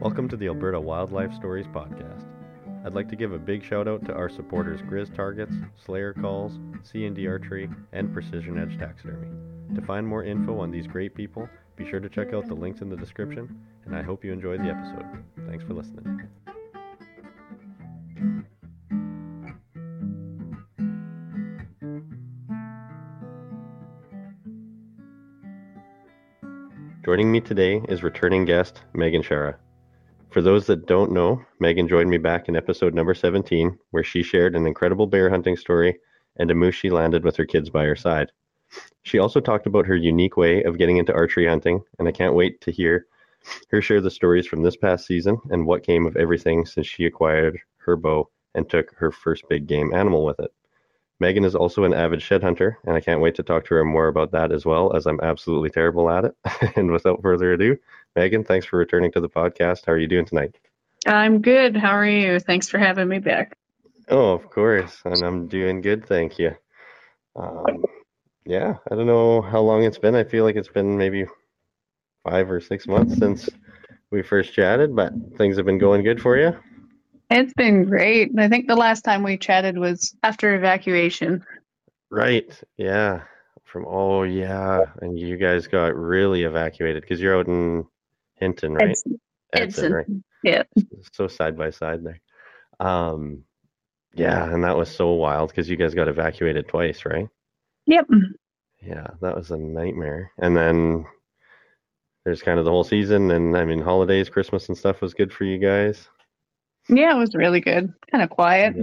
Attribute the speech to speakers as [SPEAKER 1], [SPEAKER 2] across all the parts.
[SPEAKER 1] Welcome to the Alberta Wildlife Stories Podcast. I'd like to give a big shout out to our supporters Grizz Targets, Slayer Calls, C&D Archery, and Precision Edge Taxidermy. To find more info on these great people, be sure to check out the links in the description, and I hope you enjoyed the episode. Thanks for listening. Joining me today is returning guest Megan Sharra. For those that don't know, Megan joined me back in episode number 17, where she shared an incredible bear hunting story and a moose she landed with her kids by her side. She also talked about her unique way of getting into archery hunting, and I can't wait to hear her share the stories from this past season and what came of everything since she acquired her bow and took her first big game animal with it. Megan is also an avid shed hunter, and I can't wait to talk to her more about that as well, as I'm absolutely terrible at it. and without further ado, Megan, thanks for returning to the podcast. How are you doing tonight?
[SPEAKER 2] I'm good. How are you? Thanks for having me back.
[SPEAKER 1] Oh, of course. And I'm doing good, thank you. Um, yeah, I don't know how long it's been. I feel like it's been maybe five or six months since we first chatted, but things have been going good for you.
[SPEAKER 2] It's been great. I think the last time we chatted was after evacuation.
[SPEAKER 1] Right. Yeah. From oh yeah, and you guys got really evacuated because you're out in Hinton, right?
[SPEAKER 2] Edson. Edson.
[SPEAKER 1] right?
[SPEAKER 2] Yeah.
[SPEAKER 1] So side by side there. Um, yeah, and that was so wild because you guys got evacuated twice, right?
[SPEAKER 2] Yep.
[SPEAKER 1] Yeah, that was a nightmare. And then there's kind of the whole season, and I mean, holidays, Christmas, and stuff was good for you guys.
[SPEAKER 2] Yeah, it was really good. Kind of quiet.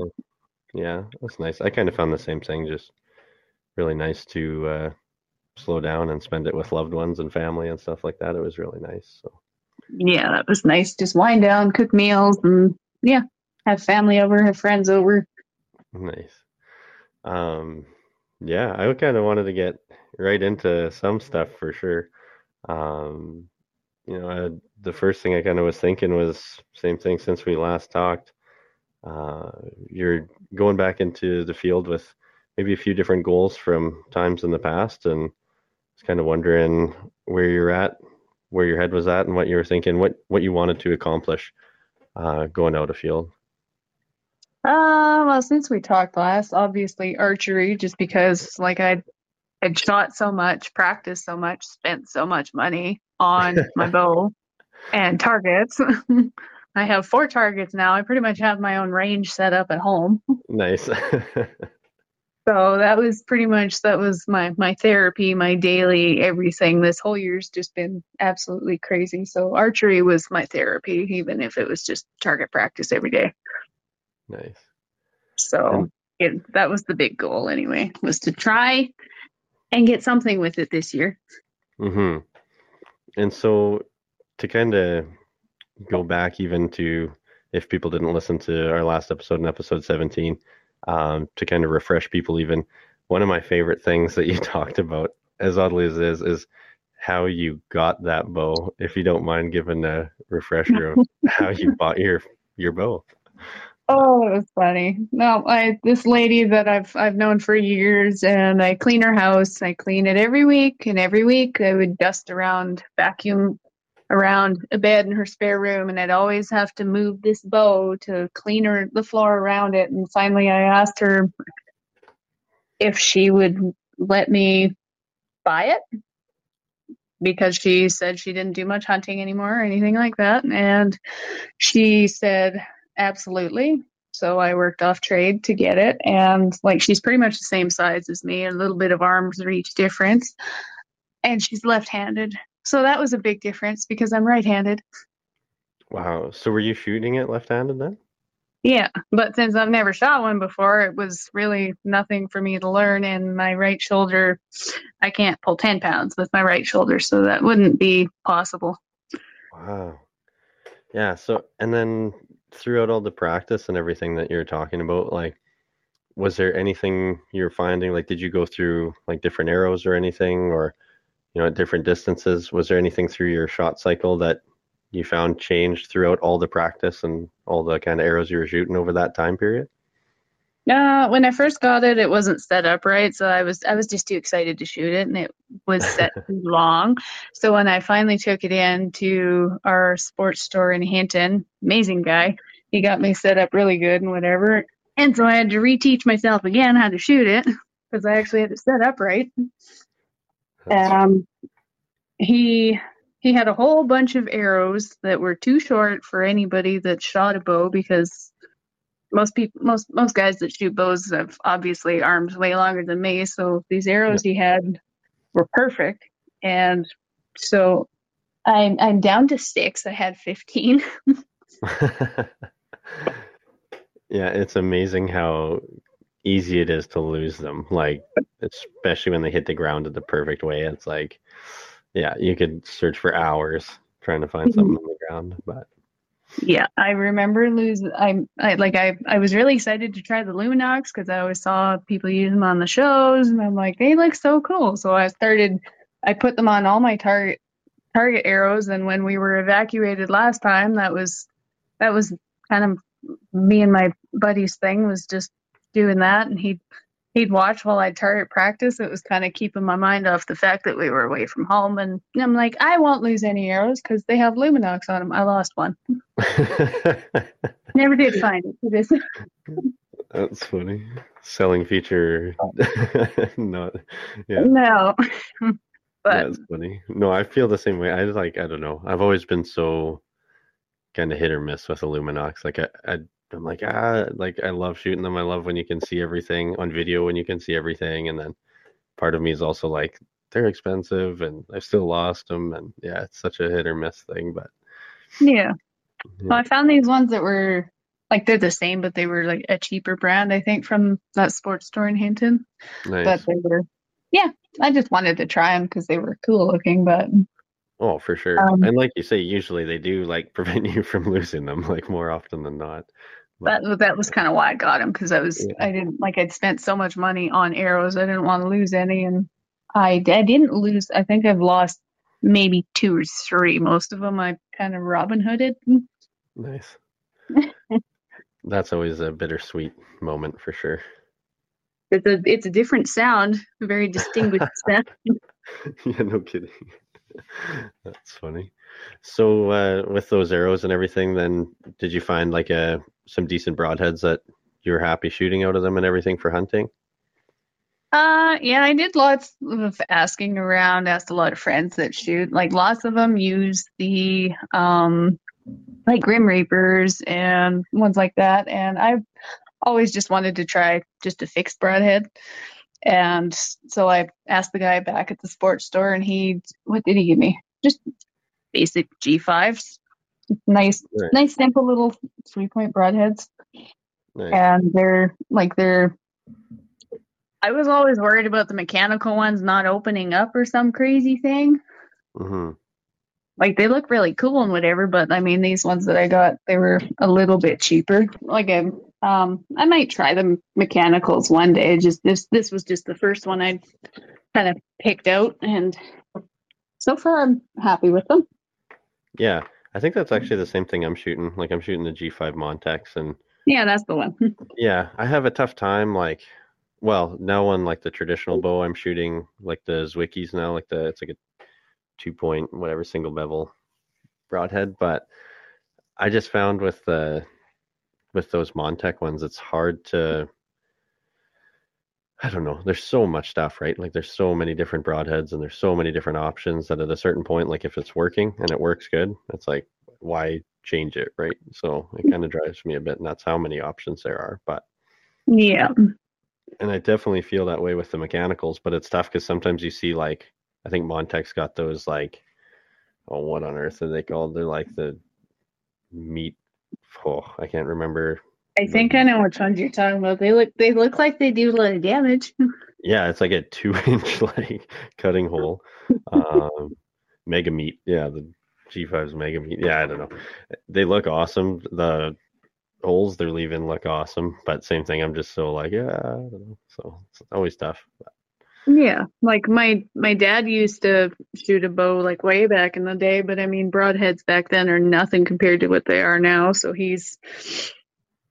[SPEAKER 1] Yeah, that's nice. I kind of found the same thing, just really nice to uh, slow down and spend it with loved ones and family and stuff like that. It was really nice. So
[SPEAKER 2] Yeah, that was nice. Just wind down, cook meals, and yeah, have family over, have friends over.
[SPEAKER 1] nice. Um, yeah, I kind of wanted to get right into some stuff for sure. Um, you know, I, the first thing I kind of was thinking was same thing since we last talked. Uh, you're going back into the field with maybe a few different goals from times in the past, and just kind of wondering where you're at, where your head was at, and what you were thinking, what what you wanted to accomplish uh, going out of field.
[SPEAKER 2] Uh, well, since we talked last, obviously archery, just because like I had shot so much, practiced so much, spent so much money on my bow and targets. I have four targets now. I pretty much have my own range set up at home.
[SPEAKER 1] Nice.
[SPEAKER 2] So that was pretty much that was my my therapy, my daily everything. This whole year's just been absolutely crazy. So archery was my therapy, even if it was just target practice every day.
[SPEAKER 1] Nice.
[SPEAKER 2] So it, that was the big goal anyway, was to try and get something with it this year.
[SPEAKER 1] hmm And so to kind of go back even to if people didn't listen to our last episode in episode 17, um, to kind of refresh people even, one of my favorite things that you talked about, as oddly as it is, is how you got that bow. If you don't mind giving a refresher of how you bought your your bow.
[SPEAKER 2] Oh, it was funny. No, I this lady that I've I've known for years, and I clean her house. I clean it every week, and every week I would dust around, vacuum around a bed in her spare room, and I'd always have to move this bow to clean her the floor around it. And finally, I asked her if she would let me buy it because she said she didn't do much hunting anymore or anything like that, and she said absolutely. So I worked off trade to get it, and like she's pretty much the same size as me, a little bit of arms reach difference, and she's left-handed. So that was a big difference because I'm right-handed.
[SPEAKER 1] Wow. So were you shooting it left-handed then?
[SPEAKER 2] Yeah, but since I've never shot one before, it was really nothing for me to learn. And my right shoulder, I can't pull 10 pounds with my right shoulder, so that wouldn't be possible.
[SPEAKER 1] Wow. Yeah. So, and then throughout all the practice and everything that you're talking about, like, was there anything you're finding? Like, did you go through like different arrows or anything, or you know, at different distances? Was there anything through your shot cycle that you found changed throughout all the practice and all the kind of arrows you were shooting over that time period?
[SPEAKER 2] Uh, when I first got it, it wasn't set up right, so I was I was just too excited to shoot it, and it was set too long. So when I finally took it in to our sports store in Hinton, amazing guy, he got me set up really good and whatever. And so I had to reteach myself again how to shoot it because I actually had it set up right. Um, he he had a whole bunch of arrows that were too short for anybody that shot a bow because most people most most guys that shoot bows have obviously arms way longer than me so these arrows he had were perfect. And so i'm i'm down to six. I had 15
[SPEAKER 1] yeah it's amazing how easy it is to lose them. Like especially when they hit the ground in the perfect way it's like yeah you could search for hours trying to find mm-hmm. something on the ground but
[SPEAKER 2] yeah, I remember losing. I, I like I I was really excited to try the Lumenoks because I always saw people use them on the shows, and I'm like, they look so cool. So I started. I put them on all my target target arrows, and when we were evacuated last time, that was that was kind of me and my buddy's thing was just doing that, and he he'd watch while I'd target practice. It was kind of keeping my mind off the fact that we were away from home. And I'm like, I won't lose any arrows because they have Lumenoks on them. I lost one. Never did find it.
[SPEAKER 1] That's funny. Selling feature. Not. Yeah.
[SPEAKER 2] No. but
[SPEAKER 1] That's funny. No, I feel the same way. I like. I don't know. I've always been so kind of hit or miss with the Lumenoks. Like I, I I'm like, ah, like I love shooting them. I love when you can see everything on video, when you can see everything. And then part of me is also like, they're expensive and I've still lost them. And yeah, it's such a hit or miss thing. But
[SPEAKER 2] yeah. Well, I found these ones that were like they're the same, but they were like a cheaper brand, I think, from that sports store in Hinton.
[SPEAKER 1] nice.
[SPEAKER 2] But they were, yeah, I just wanted to try them because they were cool looking. But
[SPEAKER 1] Oh, for sure.
[SPEAKER 2] Um,
[SPEAKER 1] and like you say, usually they do like prevent you from losing them, like more often than not.
[SPEAKER 2] That that was kind of why I got him because I was
[SPEAKER 1] Yeah.
[SPEAKER 2] I didn't like I'd spent so much money on arrows I didn't want to lose any and I I didn't lose I think I've lost maybe two or three most of them I kind of Robin Hooded
[SPEAKER 1] nice. That's always a bittersweet moment for sure.
[SPEAKER 2] it's a it's a different sound a very distinguished sound
[SPEAKER 1] yeah, no kidding. That's funny. So uh, with those arrows and everything, then did you find like a some decent broadheads that you're happy shooting out of them and everything for hunting?
[SPEAKER 2] Uh, yeah, I did lots of asking around, asked a lot of friends that shoot. Like lots of them use the um like Grim Reapers and ones like that. And I've always just wanted to try just a fixed broadhead. And so I asked the guy back at the sports store and he what did he give me? Just basic G5s. Nice
[SPEAKER 1] Right.
[SPEAKER 2] nice simple little three point broadheads
[SPEAKER 1] Nice.
[SPEAKER 2] and they're like they're I was always worried about the mechanical ones not opening up or some crazy thing.
[SPEAKER 1] hmm
[SPEAKER 2] Like they look really cool and whatever, but I mean these ones that I got they were a little bit cheaper. Like I um I might try the mechanicals one day. Just this this was just the first one I kind of picked out and so far I'm happy with them.
[SPEAKER 1] Yeah, I think that's mm-hmm. actually the same thing I'm shooting. Like I'm shooting the G5 Montecs, and
[SPEAKER 2] Yeah, that's the one.
[SPEAKER 1] yeah, I have a tough time. Like, well, now on like the traditional bow, I'm shooting like the Zwickeys now. Like the it's like a two point whatever single bevel broadhead, but I just found with the with those Montec ones, it's hard to. I don't know. There's so much stuff, right? Like there's so many different broadheads and there's so many different options that at a certain point, like if it's working and it works good, it's like why change it, right? So it kind of drives me a bit, and that's how many options there are. But
[SPEAKER 2] yeah.
[SPEAKER 1] and I definitely feel that way with the mechanicals, but it's tough because sometimes you see like I think Montec's got those like oh what on earth are they called? They're like the meat oh I can't remember.
[SPEAKER 2] I think I know which ones you're talking about. They look they look like they do a lot of damage.
[SPEAKER 1] Yeah, it's like a two inch like cutting hole. Um mega meat. Yeah, the G5's mega meat. Yeah, I don't know. They look awesome. The holes they're leaving look awesome, but same thing. I'm just so like, yeah, I don't know. so it's always tough.
[SPEAKER 2] Yeah, like my my dad used to shoot a bow like way back in the day, but I mean broadheads back then are nothing compared to what they are now. So he's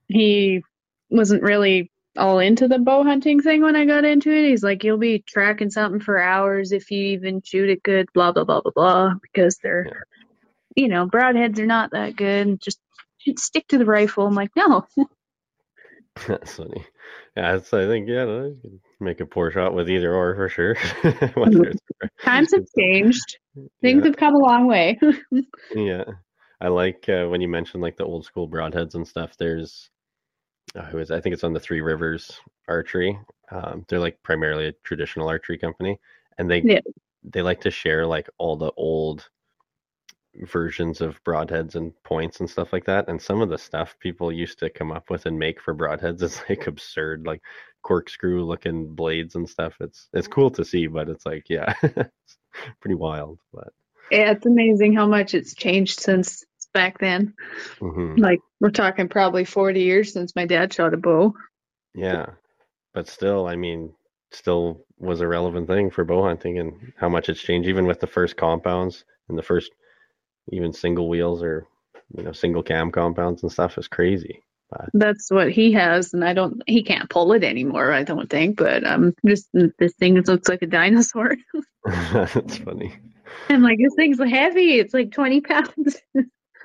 [SPEAKER 2] he wasn't really all into the bow hunting thing when I got into it. He's like, you'll be tracking something for hours if you even shoot it good, blah blah blah blah blah, because they're, yeah. you know, broadheads are not that good. Just stick to the rifle. I'm like, no.
[SPEAKER 1] That's funny. Yeah, it's, I think yeah, you can make a poor shot with either or for sure.
[SPEAKER 2] Times have changed. Things yeah. have come a long way.
[SPEAKER 1] yeah, I like uh, when you mentioned like the old school broadheads and stuff. There's uh, who is I think it's on the Three Rivers Archery. Um, they're like primarily a traditional archery company, and they yeah. they like to share like all the old versions of broadheads and points and stuff like that. And some of the stuff people used to come up with and make for broadheads is like absurd, like corkscrew looking blades and stuff. It's it's cool to see, but it's like yeah, it's pretty wild. But
[SPEAKER 2] yeah, it's amazing how much it's changed since back then. Mm-hmm. Like we're talking probably 40 years since my dad shot a bow.
[SPEAKER 1] Yeah. But still, I mean, still was a relevant thing for bow hunting and how much it's changed even with the first compounds and the first even single wheels or you know single cam compounds and stuff is crazy.
[SPEAKER 2] But... That's what he has, and I don't. He can't pull it anymore. I don't think. But um, just this thing looks like a dinosaur.
[SPEAKER 1] That's funny.
[SPEAKER 2] And like this thing's heavy. It's like twenty pounds.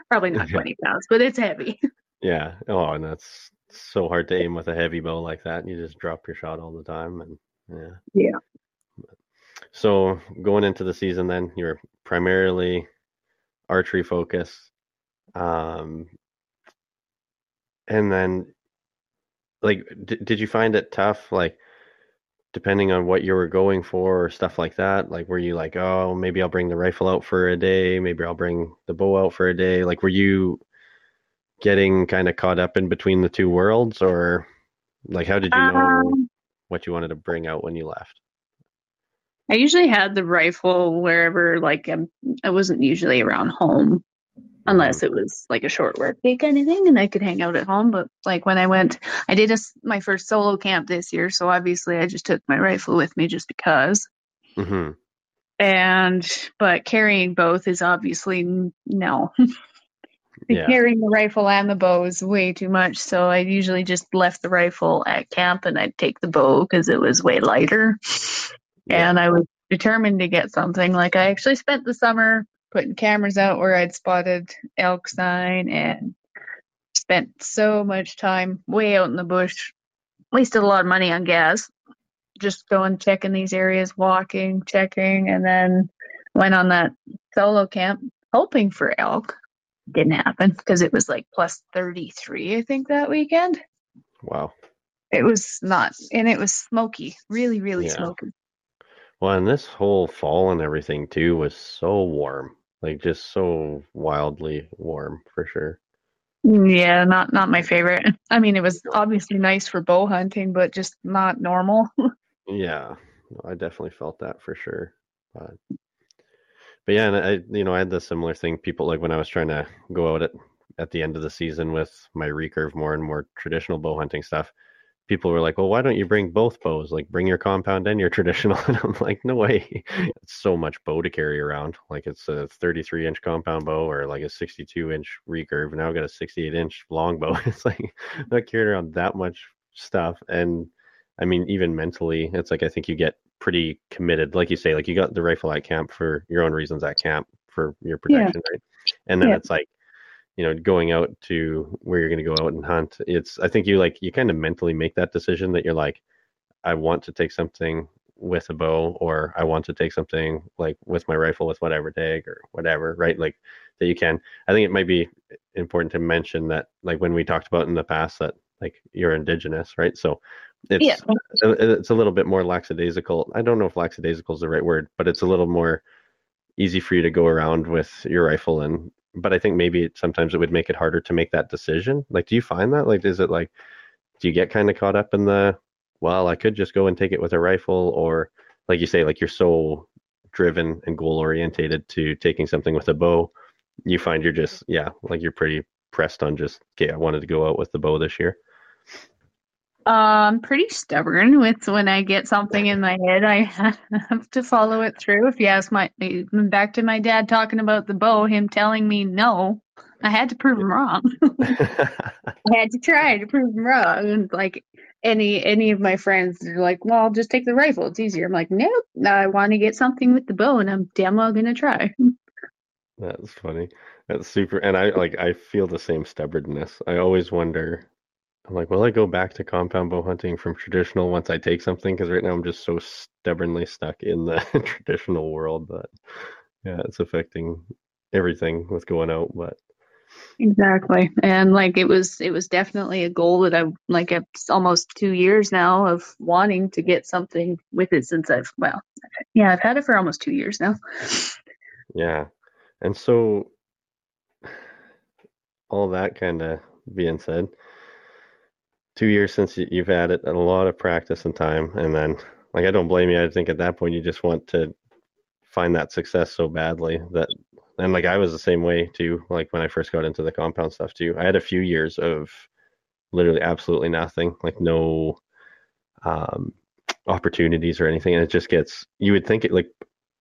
[SPEAKER 2] Probably not 20 pounds, but it's heavy.
[SPEAKER 1] Yeah. Oh, and that's so hard to aim with a heavy bow like that. You just drop your shot all the time. And yeah.
[SPEAKER 2] Yeah.
[SPEAKER 1] So going into the season, then you're primarily archery focus. Um, and then, like, d- did you find it tough? Like, depending on what you were going for or stuff like that like were you like oh maybe i'll bring the rifle out for a day maybe i'll bring the bow out for a day like were you getting kind of caught up in between the two worlds or like how did you know um, what you wanted to bring out when you left?
[SPEAKER 2] I usually had the rifle wherever like I'm, i wasn't usually around home unless it was like a short work day kind of thing and I could hang out at home. But like when I went, I did a, my first solo camp this year. So obviously I just took my rifle with me just because. Mm-hmm. And, but carrying both is obviously no. yeah. Carrying the rifle and the bow is way too much. So I usually just left the rifle at camp and I'd take the bow because it was way lighter. Yeah. And I was determined to get something. Like I actually spent the summer putting cameras out where I'd spotted elk sign and spent so much time way out in the bush, wasted a lot of money on gas, just going checking these areas, walking, checking, and then went on that solo camp hoping for elk. Didn't happen because it was like plus 33, I think, that weekend.
[SPEAKER 1] Wow.
[SPEAKER 2] It was not, and it was smoky, really, really yeah. smoky.
[SPEAKER 1] Well, and this whole fall and everything too was so warm like just so wildly warm for sure.
[SPEAKER 2] Yeah, not not my favorite. I mean, it was obviously nice for bow hunting, but just not normal.
[SPEAKER 1] yeah, I definitely felt that for sure. But but yeah, and I you know I had the similar thing. People like when I was trying to go out at at the end of the season with my recurve more and more traditional bow hunting stuff people were like, well, why don't you bring both bows? Like, bring your compound and your traditional. And I'm like, no way. It's so much bow to carry around. Like, it's a 33 inch compound bow or like a 62 inch recurve. Now I've got a 68 inch longbow. It's like, not carrying around that much stuff. And I mean, even mentally, it's like, I think you get pretty committed. Like you say, like, you got the rifle at camp for your own reasons at camp for your protection, yeah. right? And then yeah. it's like, you know going out to where you're going to go out and hunt it's i think you like you kind of mentally make that decision that you're like i want to take something with a bow or i want to take something like with my rifle with whatever tag or whatever right? Like that you can. I think it might be important to mention that like when we talked about in the past that like you're indigenous right? So it's yeah. Uh, uh, it's a little bit more lackadaisical. I don't know if lackadaisical is the right word but it's a little more easy for you to go around with your rifle and but I think maybe sometimes it would make it harder to make that decision. Like, do you find that? Like, is it like, do you get kind of caught up in the, well, I could just go and take it with a rifle, or like you say, like you're so driven and goal orientated to taking something with a bow, you find you're just, yeah, like you're pretty pressed on just okay, I wanted to go out with the bow this year?
[SPEAKER 2] I'm pretty stubborn with when I get something in my head, I have to follow it through. If you ask my back to my dad talking about the bow, him telling me no, I had to prove him wrong. I had to try to prove him wrong. And like any any of my friends, they're like, "Well, just take the rifle; it's easier." I'm like, "Nope, I want to get something with the bow, and I'm damn well gonna try."
[SPEAKER 1] That's funny. That's super. And I like I feel the same stubbornness. I always wonder. I'm like, will I go back to compound bow hunting from traditional once I take something? Because right now I'm just so stubbornly stuck in the traditional world that yeah, it's affecting everything with going out. But
[SPEAKER 2] Exactly. And like it was it was definitely a goal that I like it's almost 2 years now of wanting to get something with it since I've well, yeah, I've had it for almost 2 years now.
[SPEAKER 1] yeah. And so all that kind of being said, 2 years since you've had it, a lot of practice and time and then like I don't blame you. I think at that point you just want to find that success so badly that and like I was the same way too. Like when I first got into the compound stuff too, I had a few years of literally absolutely nothing, like no um, opportunities or anything, and it just gets. You would think it like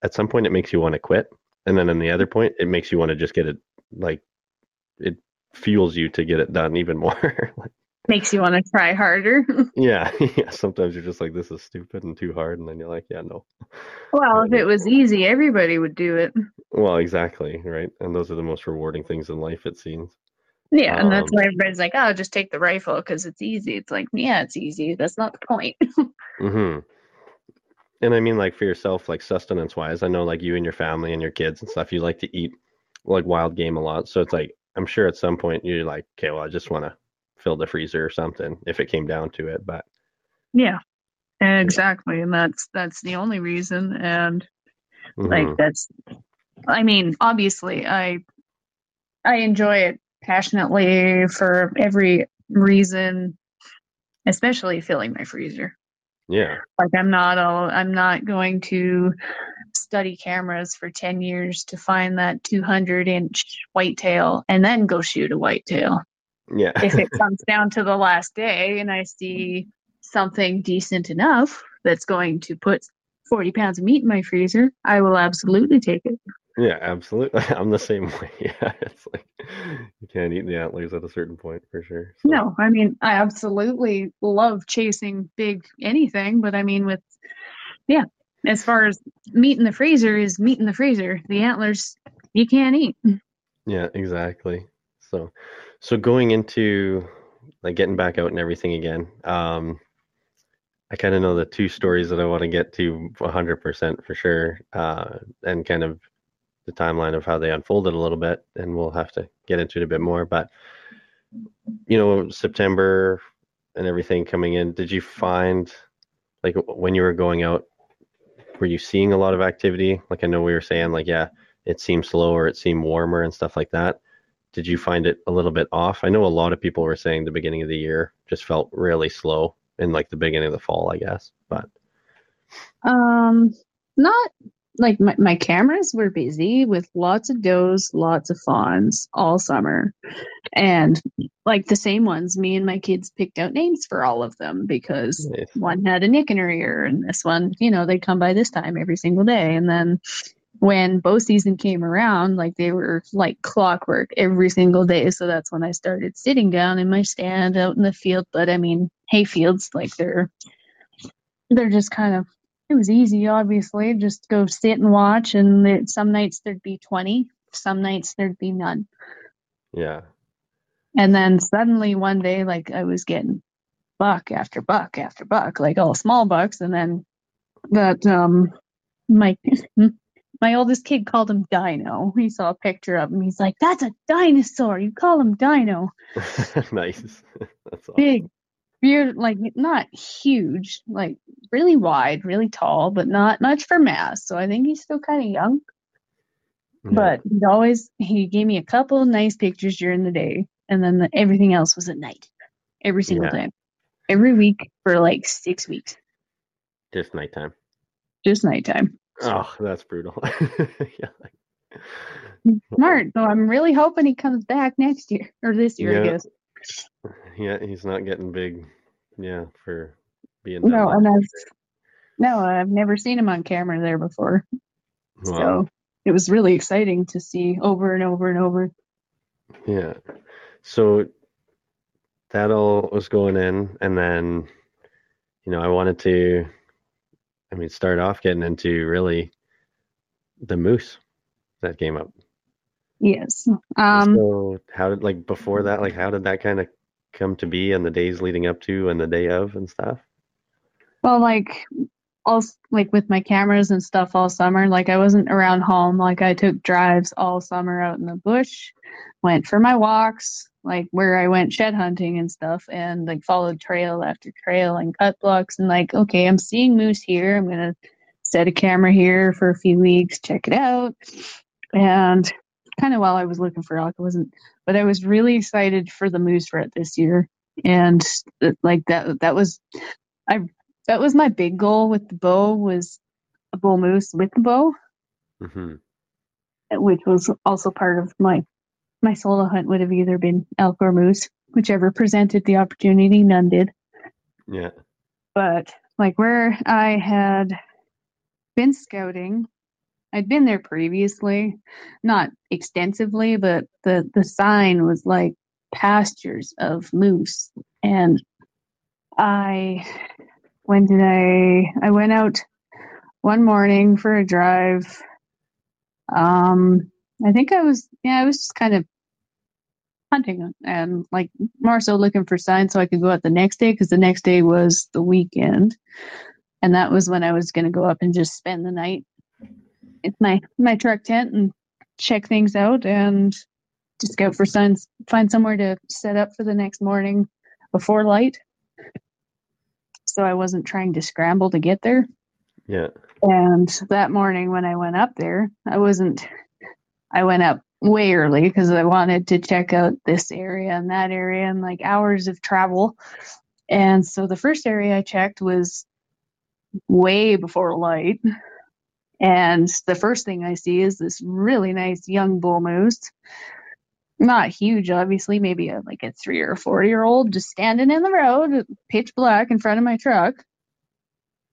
[SPEAKER 1] at some point it makes you want to quit, and then in the other point it makes you want to just get it like it fuels you to get it done even more.
[SPEAKER 2] Makes you want to try harder.
[SPEAKER 1] yeah, yeah. Sometimes you're just like, this is stupid and too hard, and then you're like, yeah, no.
[SPEAKER 2] Well, if it was easy, everybody would do it.
[SPEAKER 1] Well, exactly, right. And those are the most rewarding things in life, it seems.
[SPEAKER 2] Yeah, and that's um, why everybody's like, "Oh, just take the rifle because it's easy." It's like, yeah, it's easy. That's not the point.
[SPEAKER 1] mm-hmm. And I mean, like for yourself, like sustenance wise, I know like you and your family and your kids and stuff, you like to eat like wild game a lot. So it's like I'm sure at some point you're like, okay, well, I just want to fill the freezer or something if it came down to it. But
[SPEAKER 2] yeah, exactly, and that's that's the only reason. And mm-hmm. like that's, I mean, obviously, I I enjoy it passionately for every reason, especially filling my freezer.
[SPEAKER 1] Yeah,
[SPEAKER 2] like I'm not all I'm not going to study cameras for 10 years to find that 200 inch whitetail and then go shoot a whitetail.
[SPEAKER 1] Yeah.
[SPEAKER 2] if it comes down to the last day and I see something decent enough that's going to put 40 pounds of meat in my freezer, I will absolutely take it.
[SPEAKER 1] Yeah, absolutely. I'm the same way. Yeah, it's like you can't eat the antlers at a certain point for sure.
[SPEAKER 2] So. No, I mean, I absolutely love chasing big anything, but I mean, with, yeah, as far as meat in the freezer is meat in the freezer. The antlers, you can't eat.
[SPEAKER 1] Yeah, exactly. So, so going into like getting back out and everything again, um, I kind of know the two stories that I want to get to 100% for sure, uh, and kind of the timeline of how they unfolded a little bit, and we'll have to get into it a bit more. But you know, September and everything coming in, did you find like when you were going out, were you seeing a lot of activity? Like I know we were saying, like yeah, it seemed slower, it seemed warmer, and stuff like that did you find it a little bit off? I know a lot of people were saying the beginning of the year just felt really slow in like the beginning of the fall, I guess. But
[SPEAKER 2] um not like my, my cameras were busy with lots of does, lots of fawns all summer. And like the same ones, me and my kids picked out names for all of them because nice. one had a nick in her ear and this one, you know, they'd come by this time every single day. And then when bow season came around, like they were like clockwork every single day. So that's when I started sitting down in my stand out in the field. But I mean, hay fields, like they're they're just kind of it was easy, obviously, just go sit and watch. And it, some nights there'd be twenty, some nights there'd be none.
[SPEAKER 1] Yeah.
[SPEAKER 2] And then suddenly one day, like I was getting buck after buck after buck, like all small bucks, and then that um my my oldest kid called him Dino. He saw a picture of him. He's like, "That's a dinosaur. You call him Dino."
[SPEAKER 1] nice. That's
[SPEAKER 2] awesome. Big, weird, like not huge, like really wide, really tall, but not much for mass. So I think he's still kind of young. Yeah. But he always he gave me a couple nice pictures during the day, and then the, everything else was at night, every single yeah. time, every week for like six weeks.
[SPEAKER 1] Just nighttime.
[SPEAKER 2] Just nighttime.
[SPEAKER 1] Oh, that's brutal.
[SPEAKER 2] yeah. Smart. So I'm really hoping he comes back next year or this year, I guess.
[SPEAKER 1] Yeah, he's not getting big. Yeah, for being
[SPEAKER 2] No, and I've no, I've never seen him on camera there before.
[SPEAKER 1] Wow.
[SPEAKER 2] So it was really exciting to see over and over and over.
[SPEAKER 1] Yeah. So that all was going in, and then, you know, I wanted to, I mean, start off getting into really the moose that came up.
[SPEAKER 2] Yes. Um
[SPEAKER 1] So how did like before that, like how did that kind of come to be and the days leading up to and the day of and stuff?
[SPEAKER 2] well like all like with my cameras and stuff all summer, like I wasn't around home. Like I took drives all summer out in the bush, went for my walks, like where I went shed hunting and stuff and like followed trail after trail and cut blocks and like, okay, I'm seeing moose here. I'm gonna set a camera here for a few weeks, check it out. And kind of while I was looking for elk, I wasn't, but I was really excited for the moose rut this year. And uh, like that, that was, I, that was my big goal with the bow was a bull moose with the bow,
[SPEAKER 1] hmm
[SPEAKER 2] which was also part of my, my solo hunt would have either been elk or moose, whichever presented the opportunity. None did.
[SPEAKER 1] Yeah.
[SPEAKER 2] but like where I had been scouting, I'd been there previously, not extensively, but the the sign was like pastures of moose, and I when did I I went out one morning for a drive. Um, I think I was yeah I was just kind of hunting and like more so looking for signs so I could go out the next day because the next day was the weekend, and that was when I was going to go up and just spend the night in my my truck tent and check things out and just scout for signs, find somewhere to set up for the next morning before light. So I wasn't trying to scramble to get there.
[SPEAKER 1] Yeah.
[SPEAKER 2] And that morning when I went up there, I wasn't, I went up way early because I wanted to check out this area and that area and like hours of travel. And so the first area I checked was way before light. And the first thing I see is this really nice young bull moose. Not huge, obviously, maybe a, like a three or four year old just standing in the road, pitch black in front of my truck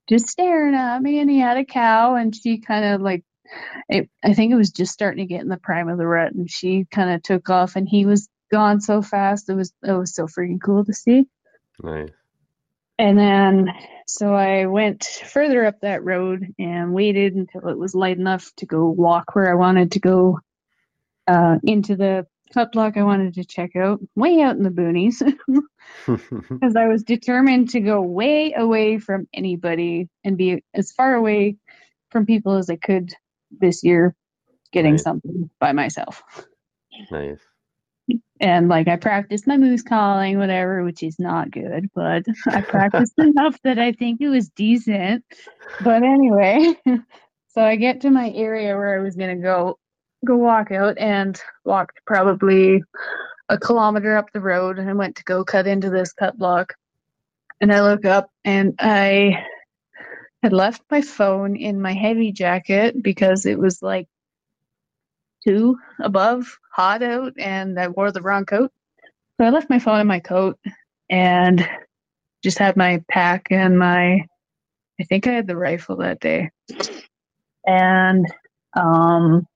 [SPEAKER 2] just staring at me and he had a cow and she kind of like it, i think it was just starting to get in the prime of the rut and she kind of took off and he was gone so fast it was it was so freaking cool to see.
[SPEAKER 1] Nice.
[SPEAKER 2] and then so i went further up that road and waited until it was light enough to go walk where i wanted to go uh, into the cut block i wanted to check out way out in the boonies. Because I was determined to go way away from anybody and be as far away from people as I could this year, getting
[SPEAKER 1] Right.
[SPEAKER 2] something by myself.
[SPEAKER 1] nice.
[SPEAKER 2] And like I practiced my moose calling, whatever, which is not good, but I practiced enough that I think it was decent. But anyway, so I get to my area where I was gonna go go walk out and walked probably a kilometer up the road and I went to go cut into this cut block. And I look up and I had left my phone in my heavy jacket because it was like two above, hot out, and I wore the wrong coat. So I left my phone in my coat and just had my pack and my I think I had the rifle that day. And um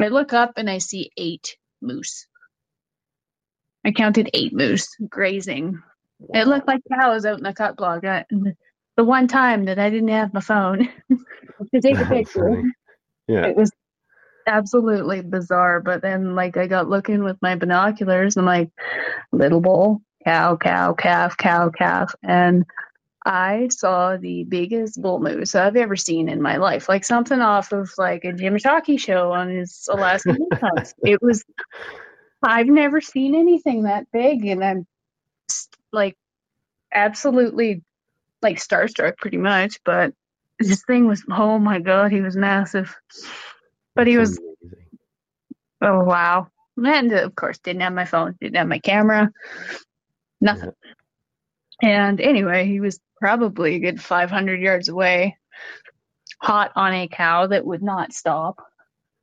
[SPEAKER 2] I look up and I see eight moose. I counted eight moose grazing. It looked like cows out in the cut block. The one time that I didn't have my phone to take a picture.
[SPEAKER 1] Yeah.
[SPEAKER 2] it was absolutely bizarre. But then, like, I got looking with my binoculars. And I'm like, little bull, cow, cow, calf, cow, calf, and I saw the biggest bull moose I've ever seen in my life. Like something off of like a Jim Shockey show on his Alaska. It was. I've never seen anything that big, and I'm like absolutely like starstruck, pretty much. But this thing was, oh my god, he was massive. But he was
[SPEAKER 1] amazing.
[SPEAKER 2] Oh wow! And of course, didn't have my phone, didn't have my camera, nothing. And anyway, he was probably a good 500 yards away, hot on a cow that would not stop.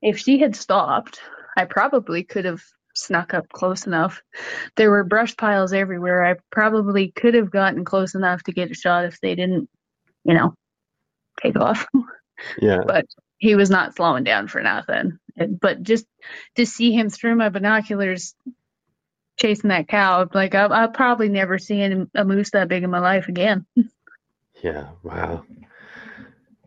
[SPEAKER 2] if she had stopped, I probably could have snuck up close enough. There were brush piles everywhere. I probably could have gotten close enough to get a shot if they didn't, you know, take off.
[SPEAKER 1] Yeah.
[SPEAKER 2] But he was not slowing down for nothing. But just to see him through my binoculars chasing that cow, like I'll, I'll probably never see any, a moose that big in my life again.
[SPEAKER 1] Yeah. Wow.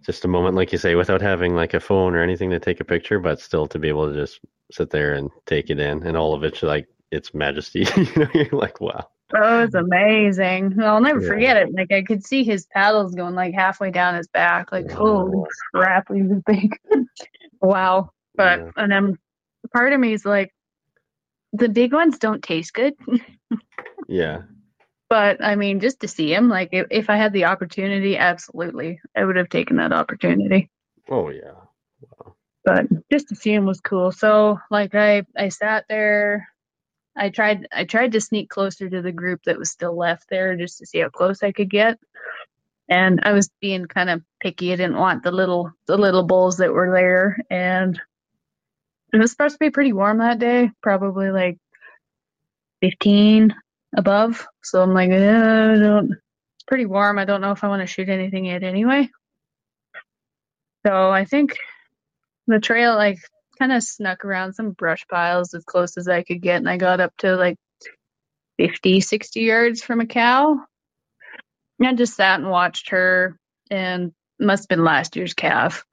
[SPEAKER 1] Just a moment, like you say, without having like a phone or anything to take a picture, but still to be able to just sit there and take it in and all of it's like its majesty. you know, you're like, wow.
[SPEAKER 2] Oh, it's amazing. I'll never
[SPEAKER 1] Yeah.
[SPEAKER 2] forget it. Like I could see his paddles going like halfway down his back. Like,
[SPEAKER 1] Wow.
[SPEAKER 2] holy crap, he was big. wow. But
[SPEAKER 1] Yeah.
[SPEAKER 2] and then part of me is like, the big ones don't taste good.
[SPEAKER 1] Yeah.
[SPEAKER 2] But I mean, just to see him, like if, if I had the opportunity, absolutely, I would have taken that opportunity.
[SPEAKER 1] Oh yeah.
[SPEAKER 2] But just to see him was cool. So like I I sat there. I tried I tried to sneak closer to the group that was still left there just to see how close I could get. And I was being kind of picky. I didn't want the little the little bulls that were there. And it was supposed to be pretty warm that day, probably like 15 above. So I'm like, eh, I don't. It's pretty warm. I don't know if I want to shoot anything yet anyway. So I think the trail like kind of snuck around some brush piles as close as I could get, and I got up to like 50, 60 yards from a cow. And I just sat and watched her, and must have been last year's calf.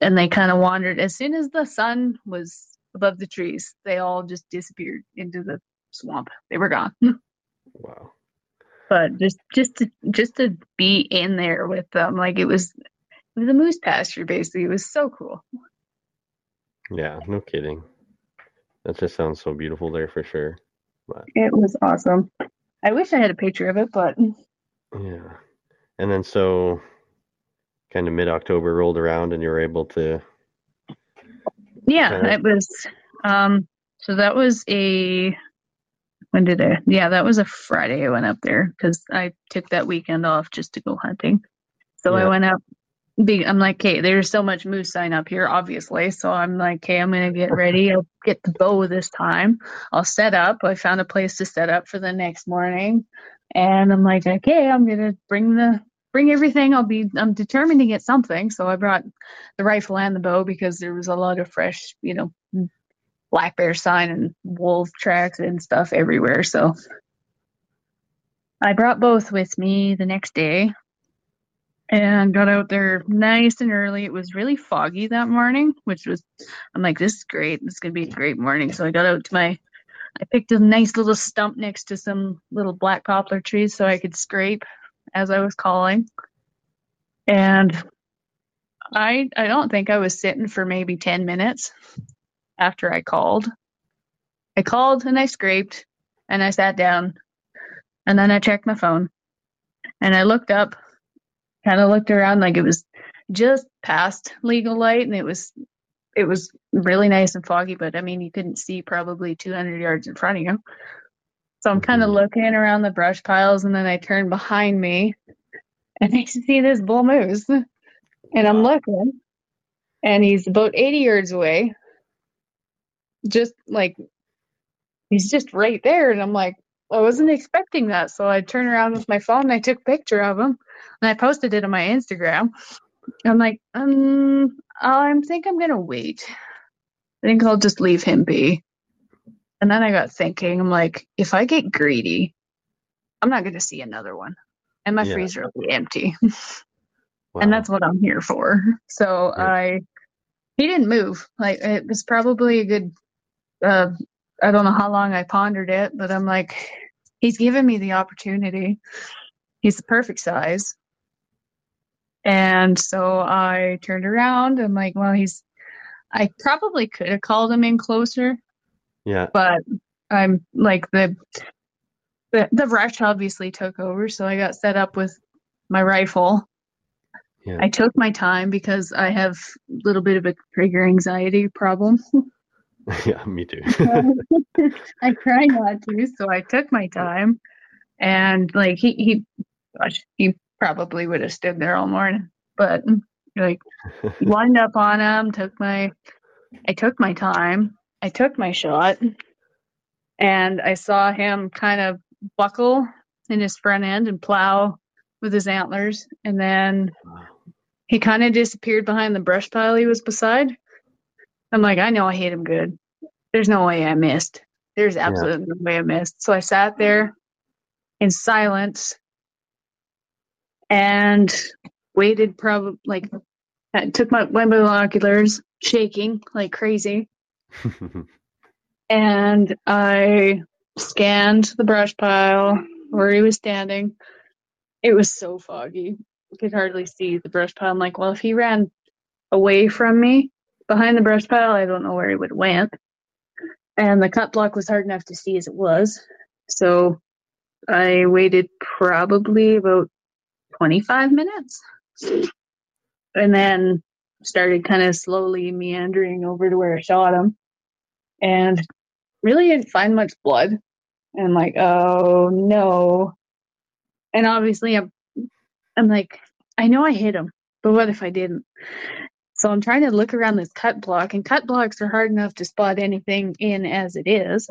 [SPEAKER 2] And they kind of wandered. As soon as the sun was above the trees, they all just disappeared into the swamp. They were gone.
[SPEAKER 1] Wow.
[SPEAKER 2] but just just to just to be in there with them, like it was a moose pasture basically. It was so cool.
[SPEAKER 1] Yeah. No kidding. That just sounds so beautiful there for sure.
[SPEAKER 2] It was awesome. I wish I had a picture of it, but
[SPEAKER 1] Yeah. And then so kind of mid October rolled around and you were able to
[SPEAKER 2] yeah,
[SPEAKER 1] Okay.
[SPEAKER 2] it was. Um, so that was a when did I? Yeah, that was a Friday. I went up there because I took that weekend off just to go hunting. So I went up. Be, I'm like, okay, there's so much moose sign up here, obviously. So I'm like, okay, I'm gonna get ready. I'll get the bow this time. I'll set up. I found a place to set up for the next morning, and I'm like, okay, I'm gonna bring the bring everything. I'll be. I'm determined to get something. So I brought the rifle and the bow because there was a lot of fresh, you know, black bear sign and wolf tracks and stuff everywhere. So I brought both with me the next day and got out there nice and early. It was really foggy that morning, which was, I'm like, this is great. This is going to be a great morning. So I got out to my, I picked a nice little stump next to some little black poplar trees so I could scrape as I was calling. And I I don't think I was sitting for maybe 10 minutes after I called. I called and I scraped and I sat down and then I checked my phone and I looked up, kind of looked around like it was just past legal light and it was it was really nice and foggy, but I mean you couldn't see probably 200 yards in front of you. So I'm kind of
[SPEAKER 1] Mhm.
[SPEAKER 2] looking around the brush piles and then I turn behind me and I see this bull moose. And I'm looking, and he's about 80 yards away. Just like he's just right there. And I'm like, I wasn't expecting that. So I turned around with my phone and I took a picture of him and I posted it on my Instagram. I'm like, um, I think I'm gonna wait. I think I'll just leave him be. And then I got thinking, I'm like, if I get greedy, I'm not gonna see another one. And my
[SPEAKER 1] Yeah.
[SPEAKER 2] freezer will be empty
[SPEAKER 1] Wow.
[SPEAKER 2] and that's what I'm here for. So
[SPEAKER 1] Yeah.
[SPEAKER 2] I, he didn't move. Like it was probably a good, uh, I don't know how long I pondered it, but I'm like, he's given me the opportunity. He's the perfect size. And so I turned around. I'm like, well, he's, I probably could have called him in closer,
[SPEAKER 1] yeah.
[SPEAKER 2] but I'm like the, the, the rush obviously took over. So I got set up with my rifle
[SPEAKER 1] Yeah.
[SPEAKER 2] I took my time because I have a little bit of a trigger anxiety problem.
[SPEAKER 1] yeah. Me too.
[SPEAKER 2] I try not to, so I took my oh. time. And like he he gosh, he probably would have stood there all morning. But like lined up on him, took my I took my time. I took my shot, and I saw him kind of buckle in his front end and plow with his antlers, and then he kind of disappeared behind the brush pile he was beside. I'm like, I know I hit him good. There's no way I missed. There's absolutely no way I missed. So I sat there in silence and waited probably like I took my, my binoculars shaking like crazy and I scanned the brush pile where he was standing. It was so foggy. I could hardly see the brush pile. I'm like, well, if he ran away from me behind the brush pile, I don't know where he would went. And the cut block was hard enough to see as it was. So I waited probably about 25 minutes and then started kind of slowly meandering over to where I shot him and really didn't find much blood. And like, oh no. And obviously I'm I'm like, I know I hit him, but what if I didn't? So I'm trying to look around this cut block, and cut blocks are hard enough to spot anything in as it is.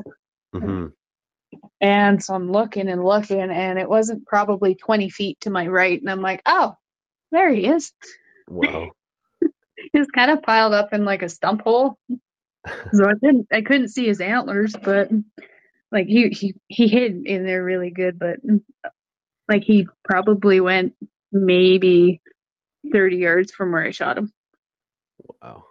[SPEAKER 1] hmm
[SPEAKER 2] And so I'm looking and looking, and it wasn't probably 20 feet to my right. And I'm like, oh, there he is.
[SPEAKER 1] Wow.
[SPEAKER 2] He was kind of piled up in like a stump hole. So I didn't, I couldn't see his antlers, but like he he he hid in there really good. But like he probably went maybe 30 yards from where I shot him.
[SPEAKER 1] Wow.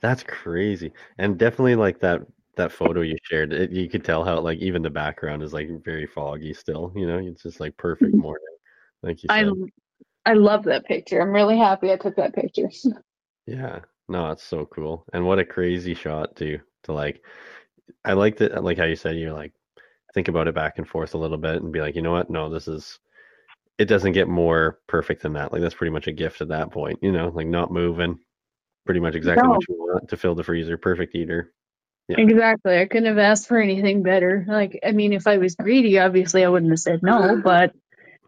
[SPEAKER 1] That's crazy. And definitely like that that photo you shared, it, you could tell how like even the background is like very foggy still, you know, it's just like perfect mm-hmm. morning. Like you
[SPEAKER 2] I
[SPEAKER 1] said.
[SPEAKER 2] I love that picture. I'm really happy I took that picture.
[SPEAKER 1] Yeah. No, it's so cool. And what a crazy shot too. To like I like that like how you said you're like think about it back and forth a little bit and be like, you know what? No, this is it doesn't get more perfect than that. Like that's pretty much a gift at that point, you know, like not moving. Pretty much exactly
[SPEAKER 2] No.
[SPEAKER 1] what you want to fill the freezer. Perfect eater. Yeah.
[SPEAKER 2] Exactly. I couldn't have asked for anything better. Like, I mean, if I was greedy, obviously I wouldn't have said no. But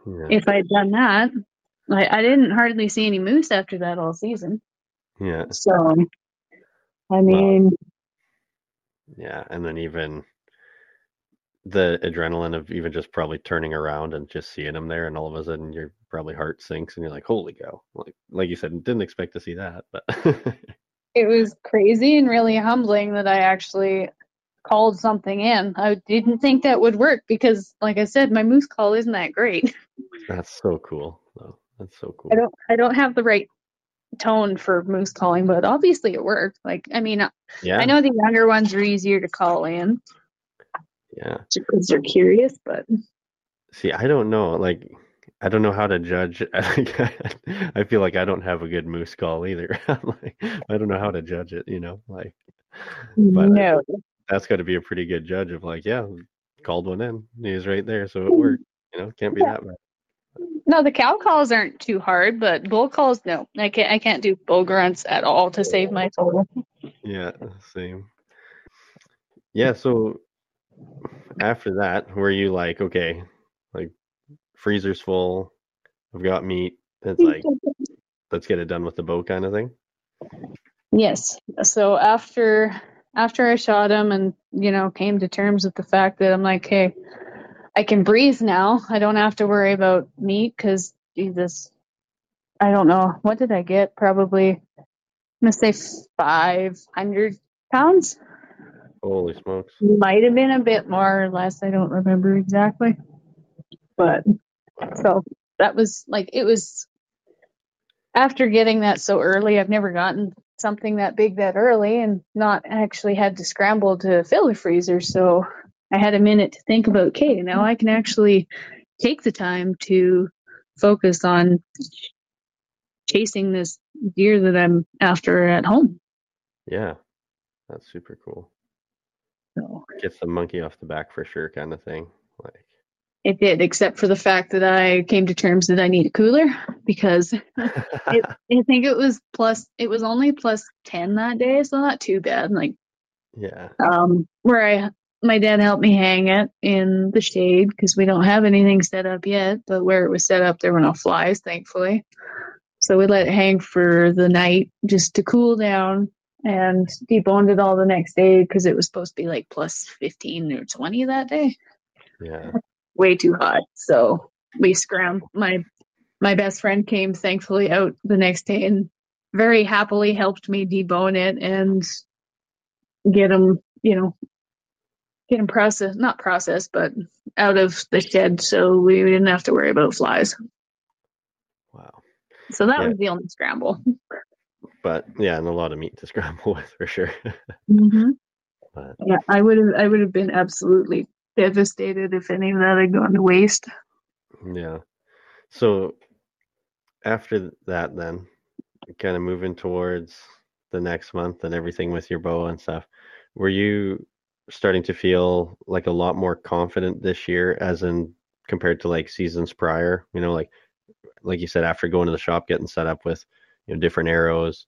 [SPEAKER 1] Yeah.
[SPEAKER 2] if I'd done that, I, I didn't hardly see any moose after that all season.
[SPEAKER 1] Yeah.
[SPEAKER 2] So, I mean,
[SPEAKER 1] Yeah. And then even the adrenaline of even just probably turning around and just seeing him there and all of a sudden your probably heart sinks and you're like, holy cow. Like like you said, didn't expect to see that. But
[SPEAKER 2] it was crazy and really humbling that I actually called something in. I didn't think that would work because, like I said, my moose call isn't that great.
[SPEAKER 1] that's so cool. though. That's so cool.
[SPEAKER 2] I don't, I don't have the right tone for moose calling, but obviously it worked. Like, I mean,
[SPEAKER 1] Yeah.
[SPEAKER 2] I know the younger ones are easier to call in
[SPEAKER 1] Yeah.
[SPEAKER 2] because they're curious, but
[SPEAKER 1] See, I don't know. Like, I don't know how to judge. I feel like I don't have a good moose call either. Like, I don't know how to judge it. You know, like, but
[SPEAKER 2] no.
[SPEAKER 1] that's got to be a pretty good judge of like, yeah, called one in. he's right there, so it mm-hmm. worked. You know, can't be that bad.
[SPEAKER 2] No, the cow calls aren't too hard, but bull calls, no. I can't. I can't do bull grunts at all to save my soul.
[SPEAKER 1] Yeah, same. Yeah, so after that, were you like, okay, like freezer's full, I've got meat. It's like, let's get it done with the bow kind of thing.
[SPEAKER 2] Yes. So after after I shot him and you know came to terms with the fact that I'm like, hey, I can breathe now. I don't have to worry about meat because Jesus, I don't know what did I get? Probably I'm gonna say 500 pounds.
[SPEAKER 1] Holy smokes.
[SPEAKER 2] Might have been a bit more or less. I don't remember exactly. But so that was like it was after getting that so early. I've never gotten something that big that early and not actually had to scramble to fill the freezer. So I had a minute to think about, okay, now I can actually take the time to focus on chasing this deer that I'm after at home.
[SPEAKER 1] Yeah, that's super cool.
[SPEAKER 2] So
[SPEAKER 1] Gets the monkey off the back for sure, kind of thing. Like,
[SPEAKER 2] it did, except for the fact that I came to terms that I need a cooler because I think it was plus, it was only plus 10 that day, so not too bad. Like,
[SPEAKER 1] yeah,
[SPEAKER 2] um, where I, my dad helped me hang it in the shade because we don't have anything set up yet, but where it was set up, there were no flies, thankfully. So we let it hang for the night just to cool down. And deboned it all the next day because it was supposed to be like plus 15 or 20 that day.
[SPEAKER 1] Yeah.
[SPEAKER 2] Way too hot. So we scram my my best friend came thankfully out the next day and very happily helped me debone it and get him, you know, get him processed, not processed, but out of the shed so we didn't have to worry about flies.
[SPEAKER 1] Wow.
[SPEAKER 2] So that
[SPEAKER 1] Yeah.
[SPEAKER 2] was the only scramble.
[SPEAKER 1] But yeah, and a lot of meat to scramble with for sure.
[SPEAKER 2] Mm-hmm.
[SPEAKER 1] But-
[SPEAKER 2] Yeah, I would have I would have been absolutely devastated if any of that had gone to waste.
[SPEAKER 1] yeah. So after that, then kind of moving towards the next month and everything with your bow and stuff, were you starting to feel like a lot more confident this year, as in compared to like seasons prior? You know, like like you said, after going to the shop, getting set up with you know different arrows,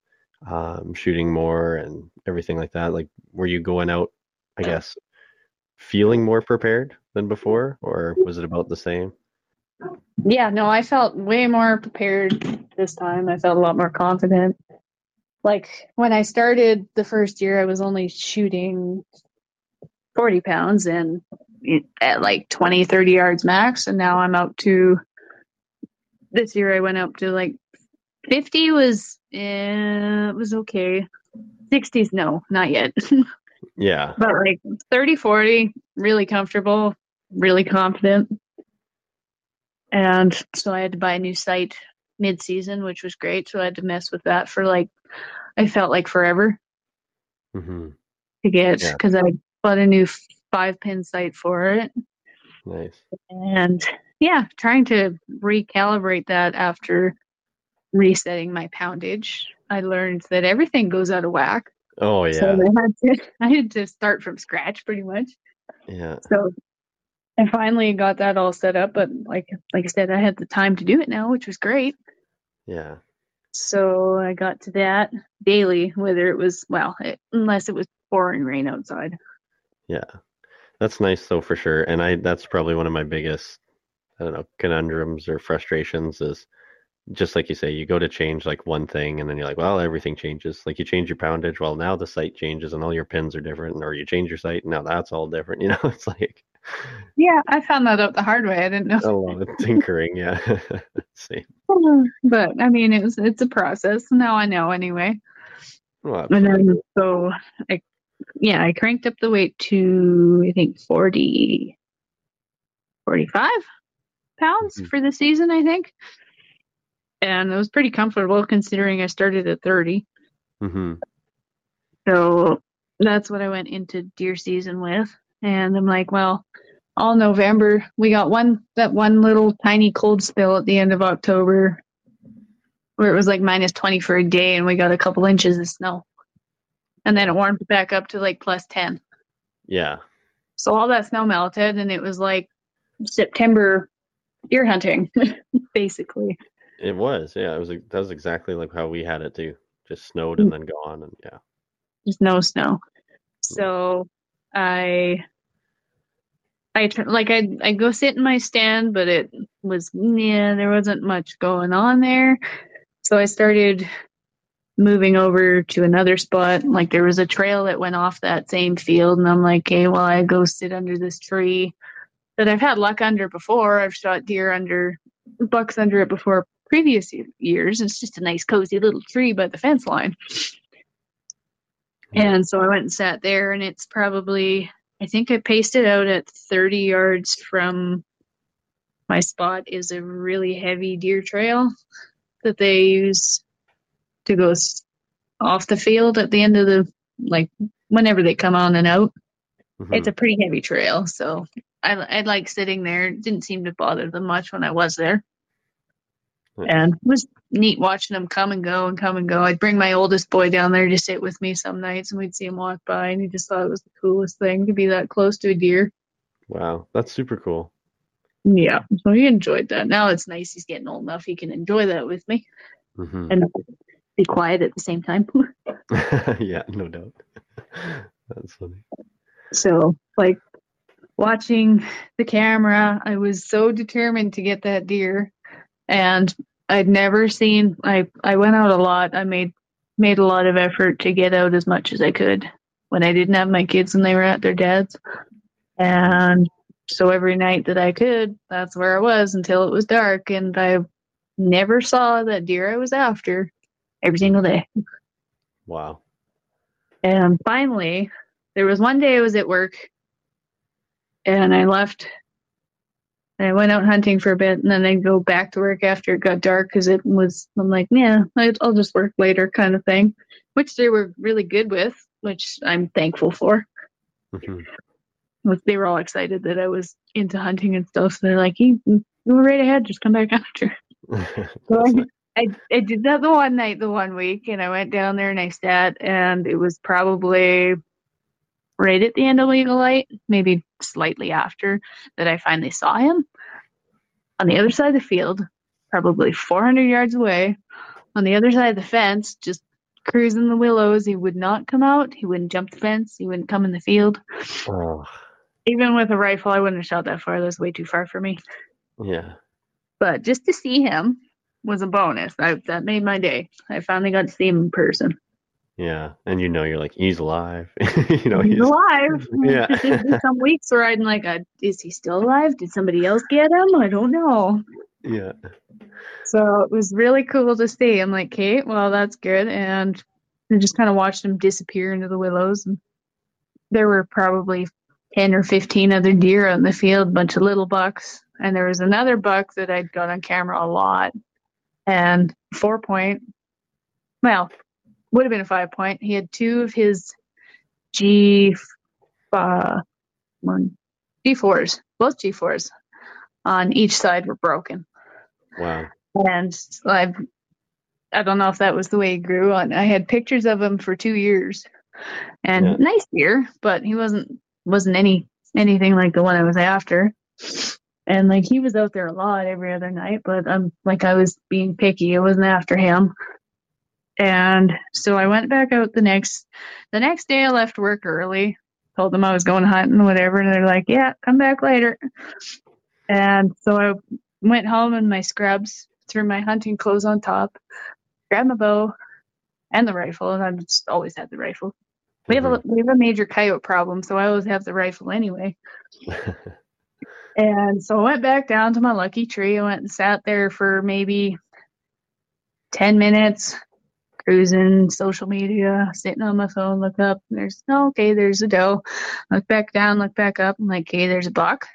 [SPEAKER 1] um, shooting more, and everything like that. Like, were you going out? I guess feeling more prepared than before, or was it about the same?
[SPEAKER 2] Yeah, no, I felt way more prepared this time. I felt a lot more confident. Like when I started the first year, I was only shooting 40 pounds and at like 20, 30 yards max. And now I'm up to this year, I went up to like 50 was, eh, it was okay. 60s, no, not yet.
[SPEAKER 1] Yeah,
[SPEAKER 2] but like 30 40 really comfortable really confident and so i had to buy a new sight mid-season which was great so i had to mess with that for like i felt like forever
[SPEAKER 1] mm-hmm.
[SPEAKER 2] to get
[SPEAKER 1] Yeah.
[SPEAKER 2] because i bought a new five pin sight for it
[SPEAKER 1] nice.
[SPEAKER 2] and yeah trying to recalibrate that after resetting my poundage i learned that everything goes out of whack
[SPEAKER 1] Oh yeah,
[SPEAKER 2] so I had to I had to start from scratch pretty much.
[SPEAKER 1] yeah,
[SPEAKER 2] So I finally got that all set up, but like like I said, I had the time to do it now, which was great.
[SPEAKER 1] yeah,
[SPEAKER 2] So I got to that daily, whether it was well, it, unless it was pouring rain outside.
[SPEAKER 1] yeah. That's nice though for sure. And I that's probably one of my biggest I don't know conundrums or frustrations is just like you say, you go to change like one thing and then you're like, well, everything changes. Like you change your poundage, well now the sight changes and all your pins are different, or you change your sight and now that's all different. You know, it's like
[SPEAKER 2] Yeah, I found that out the hard way. I didn't know,
[SPEAKER 1] a lot of tinkering. Yeah, same.
[SPEAKER 2] but I mean, it was it's a process. Now I know anyway.
[SPEAKER 1] Well,
[SPEAKER 2] And then so I yeah, I cranked up the weight to I think 40 45 pounds
[SPEAKER 1] Mhm.
[SPEAKER 2] for the season, I think. And it was pretty comfortable considering I started at 30.
[SPEAKER 1] Mhm.
[SPEAKER 2] So that's what I went into deer season with. And I'm like, well, all November, we got one that one little tiny cold spell at the end of October where it was like minus 20 for a day and we got a couple inches of snow. And then it warmed back up to like plus 10.
[SPEAKER 1] Yeah.
[SPEAKER 2] So all that snow melted and it was like September deer hunting, basically.
[SPEAKER 1] It was. Yeah. It was. That was exactly like how we had it too. Just snowed and mm. then gone, and yeah.
[SPEAKER 2] Just no snow. So I I like I I go sit in my stand, but it was yeah, there wasn't much going on there. So I started moving over to another spot. Like there was a trail that went off that same field, and I'm like, okay, well I go sit under this tree that I've had luck under before. I've shot deer under bucks under it before previous years. It's just a nice cozy little tree by the fence line. And so I went and sat there, and it's probably, I think I paced it out at 30 yards from my spot, is a really heavy deer trail that they use to go off the field at the end of the, like, whenever they come on and out.
[SPEAKER 1] Mhm.
[SPEAKER 2] It's a pretty heavy trail. So I, I like sitting there. It didn't seem to bother them much when I was there.
[SPEAKER 1] Nice.
[SPEAKER 2] And it was neat watching them come and go and come and go. I'd bring my oldest boy down there to sit with me some nights and we'd see him walk by and he just thought it was the coolest thing to be that close to a deer.
[SPEAKER 1] Wow, that's super cool.
[SPEAKER 2] Yeah. So he enjoyed that. Now it's nice he's getting old enough he can enjoy that with me
[SPEAKER 1] hmm
[SPEAKER 2] and be quiet at the same time.
[SPEAKER 1] yeah, no doubt. That's funny.
[SPEAKER 2] so like watching the camera, I was so determined to get that deer and I'd never seen I I went out a lot. I made made a lot of effort to get out as much as I could when I didn't have my kids and they were at their dad's. And so every night that I could, that's where I was until it was dark. And I never saw that deer I was after every single day.
[SPEAKER 1] Wow.
[SPEAKER 2] And finally, there was one day I was at work and I left and I went out hunting for a bit and then I go back to work after it got dark because it was, I'm like, yeah, I'll just work later kind of thing, which they were really good with, which I'm thankful for. Mm-hmm. They were all excited that I was into hunting and stuff. So they're like, you, you were right ahead, just come back after. so I, I, I did that the one night, the one week, and I went down there and I sat, and it was probably right at the end of legal light, maybe slightly after, that I finally saw him on the other side of the field, probably 400 yards away, on the other side of the fence, just cruising the willows. He would not come out. He wouldn't jump the fence. He wouldn't come in the field. Oh. Even with a rifle, I wouldn't have shot that far. That was way too far for me.
[SPEAKER 1] Yeah.
[SPEAKER 2] But just to see him was a bonus. I, that made my day. I finally got to see him in person.
[SPEAKER 1] Yeah, and you know you're like he's alive. you know
[SPEAKER 2] he's, he's alive. Yeah. some weeks where I'm like, uh, is he still alive? Did somebody else get him? I don't know.
[SPEAKER 1] Yeah.
[SPEAKER 2] So it was really cool to see. I'm like, Kate, well, that's good, and I just kind of watched him disappear into the willows. And there were probably ten or fifteen other deer on the field, a bunch of little bucks, and there was another buck that I'd got on camera a lot, and four point. Well, would have been a five point. He had two of his G uh, one G fours, both G fours on each side were broken.
[SPEAKER 1] Wow.
[SPEAKER 2] And I've I don't know if that was the way he grew on. I had pictures of him for two years. And yeah. nice deer, but he wasn't wasn't any anything like the one I was after. And like he was out there a lot every other night, but I'm like I was being picky. I wasn't after him. And so I went back out the next the next day I left work early, told them I was going hunting, whatever, and they're like, Yeah, come back later. And so I went home in my scrubs, threw my hunting clothes on top, grabbed my bow and the rifle, and I've just always had the rifle. We have a mm-hmm. we have a major coyote problem, so I always have the rifle anyway. and so I went back down to my lucky tree. I went and sat there for maybe ten minutes, cruising social media, sitting on my phone, look up, and there's oh, okay, there's a doe. Look back down, look back up, I'm like, okay, there's a buck.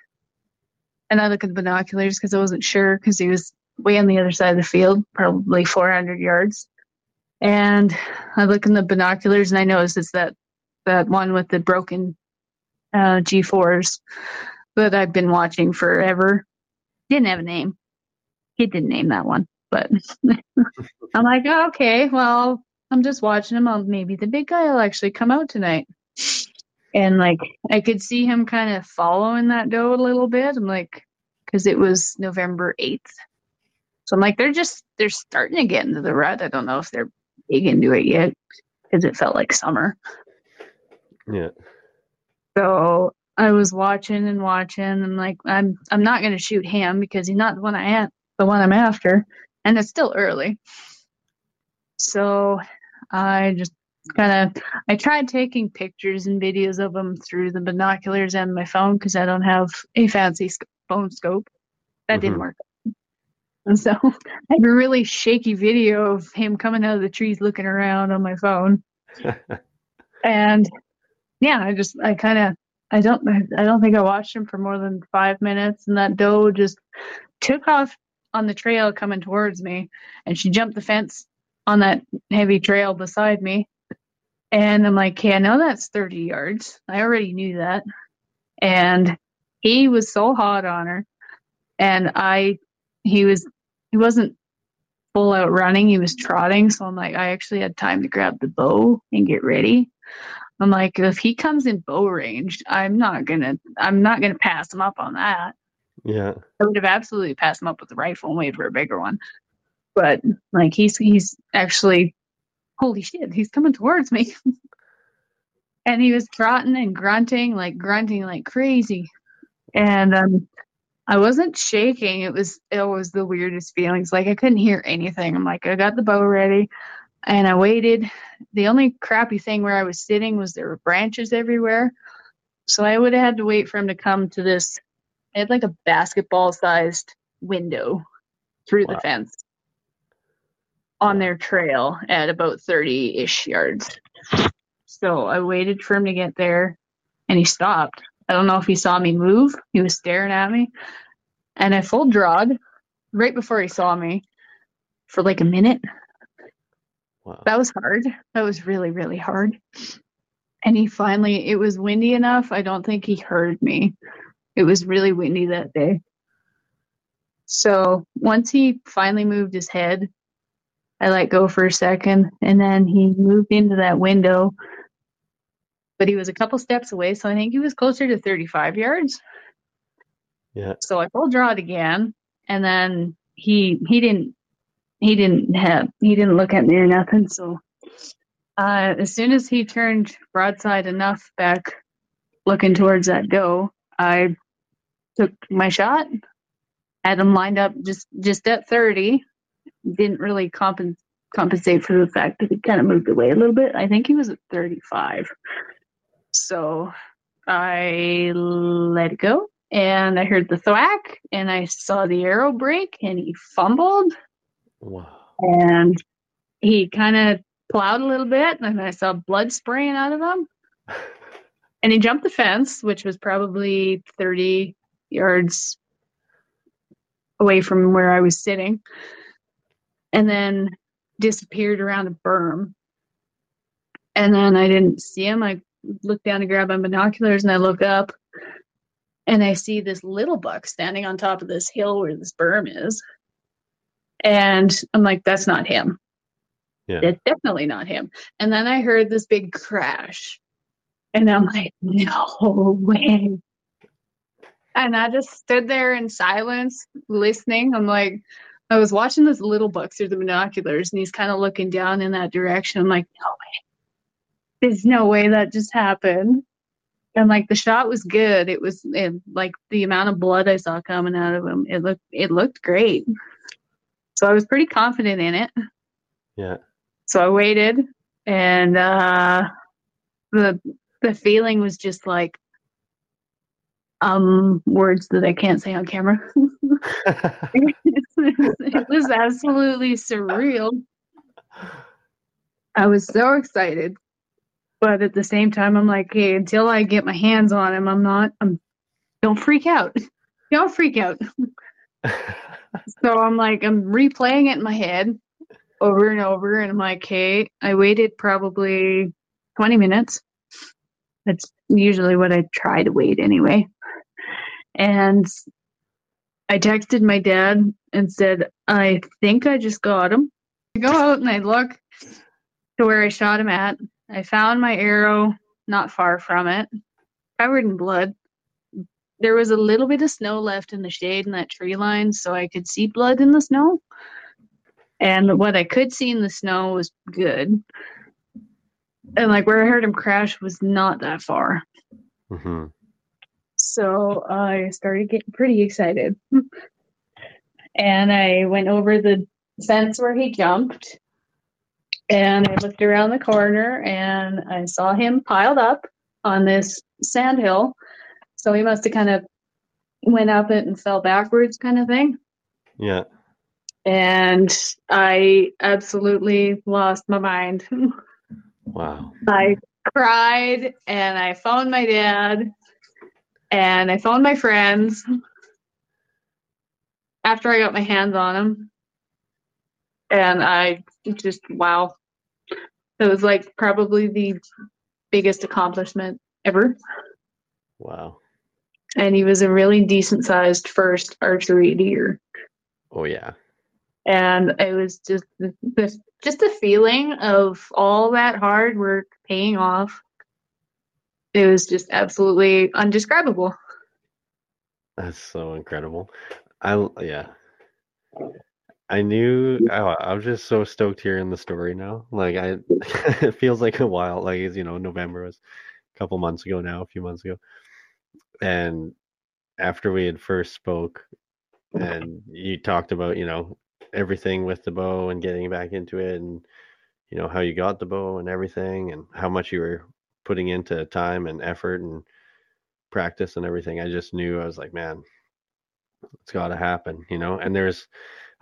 [SPEAKER 2] And I look at the binoculars because I wasn't sure because he was way on the other side of the field, probably 400 yards. And I look in the binoculars and I notice it's that that one with the broken uh, G4s that I've been watching forever. Didn't have a name. He didn't name that one. But I'm like, oh, okay, well, I'm just watching him. I'll, maybe the big guy will actually come out tonight. And like, I could see him kind of following that doe a little bit. I'm like, because it was November 8th. So I'm like, they're just, they're starting to get into the rut. I don't know if they're big into it yet because it felt like summer.
[SPEAKER 1] Yeah.
[SPEAKER 2] So I was watching and watching. and i'm like, I'm, I'm not going to shoot him because he's not the one I am, the one I'm after and it's still early. So I just kind of I tried taking pictures and videos of them through the binoculars and my phone because I don't have a fancy phone scope. That mm-hmm. didn't work. And so I have a really shaky video of him coming out of the trees looking around on my phone. and yeah, I just I kind of I don't I don't think I watched him for more than five minutes, and that doe just took off on the trail coming towards me, and she jumped the fence on that heavy trail beside me. And I'm like, okay, I know that's 30 yards. I already knew that. And he was so hot on her. And I, he was, he wasn't full out running. He was trotting. So I'm like, I actually had time to grab the bow and get ready. I'm like, if he comes in bow range, I'm not gonna, I'm not gonna pass him up on that.
[SPEAKER 1] Yeah.
[SPEAKER 2] I would have absolutely passed him up with a rifle and waited for a bigger one. But like he's he's actually holy shit, he's coming towards me. and he was trotting and grunting, like grunting like crazy. And um I wasn't shaking. It was it was the weirdest feelings. Like I couldn't hear anything. I'm like, I got the bow ready. and I waited. The only crappy thing where I was sitting was there were branches everywhere. So I would have had to wait for him to come to this. Had like a basketball sized window through
[SPEAKER 1] Wow.
[SPEAKER 2] the fence on their trail at about 30 ish yards. So I waited for him to get there and he stopped. I don't know if he saw me move. He was staring at me. And I full drawed right before he saw me for like a minute.
[SPEAKER 1] Wow.
[SPEAKER 2] That was hard. That was really, really hard. And he finally, it was windy enough. I don't think he heard me. It was really windy that day. So once he finally moved his head, I let go for a second and then he moved into that window. But he was a couple steps away, so I think he was closer to 35 yards.
[SPEAKER 1] Yeah.
[SPEAKER 2] So I full draw it again, and then he he didn't he didn't have he didn't look at me or nothing. So uh, as soon as he turned broadside enough back, looking towards that doe, I took my shot. Had him lined up just just at 30. Didn't really compen- compensate for the fact that he kind of moved away a little bit. I think he was at 35. So I let it go and I heard the thwack and I saw the arrow break and he fumbled
[SPEAKER 1] Wow.
[SPEAKER 2] and he kind of plowed a little bit and I saw blood spraying out of him and he jumped the fence which was probably 30 yards away from where I was sitting and then disappeared around a berm and then I didn't see him I looked down to grab my binoculars and I look up and I see this little buck standing on top of this hill where this berm is. And I'm like, that's not him.
[SPEAKER 1] Yeah.
[SPEAKER 2] It's definitely not him. And then I heard this big crash. And I'm like, no way. And I just stood there in silence, listening. I'm like, I was watching this little buck through the binoculars, and he's kind of looking down in that direction. I'm like, no way. There's no way that just happened. And like the shot was good. It was it, like the amount of blood I saw coming out of him. It looked it looked great. So I was pretty confident in it.
[SPEAKER 1] Yeah.
[SPEAKER 2] So I waited, and uh, the the feeling was just like um words that I can't say on camera. it was absolutely surreal. I was so excited, but at the same time, I'm like, hey, until I get my hands on him, I'm not. I'm. Don't freak out. Don't freak out. So I'm like, I'm replaying it in my head over and over, and I'm like, hey, I waited probably 20 minutes. That's usually what I try to wait anyway. And I texted my dad and said, I think I just got him. I go out and I look to where I shot him at. I found my arrow not far from it, covered in blood. There was a little bit of snow left in the shade in that tree line, so I could see blood in the snow. And what I could see in the snow was good. And like where I heard him crash was not that far.
[SPEAKER 1] Mm hmm
[SPEAKER 2] So I started getting pretty excited. And I went over the fence where he jumped. And I looked around the corner and I saw him piled up on this sand hill. So he must have kind of went up it and fell backwards, kind of thing.
[SPEAKER 1] Yeah.
[SPEAKER 2] And I absolutely lost my mind.
[SPEAKER 1] Wow.
[SPEAKER 2] I cried and I phoned my dad and I phoned my friends after I got my hands on him. And I just, wow. It was like probably the biggest accomplishment ever.
[SPEAKER 1] Wow.
[SPEAKER 2] And he was a really decent sized first archery deer.
[SPEAKER 1] Oh yeah.
[SPEAKER 2] and it was just the, the just the feeling of all that hard work paying off it was just absolutely undescribable
[SPEAKER 1] That's so incredible. I yeah. I knew I, I was just so stoked hearing the story now. Like I it feels like a while like you know November was a couple months ago now, a few months ago. And after we had first spoke and you talked about, you know, everything with the bow and getting back into it and you know, how you got the bow and everything and how much you were putting into time and effort and practice and everything. I just knew I was like, man, it's got to happen, you know. And there's,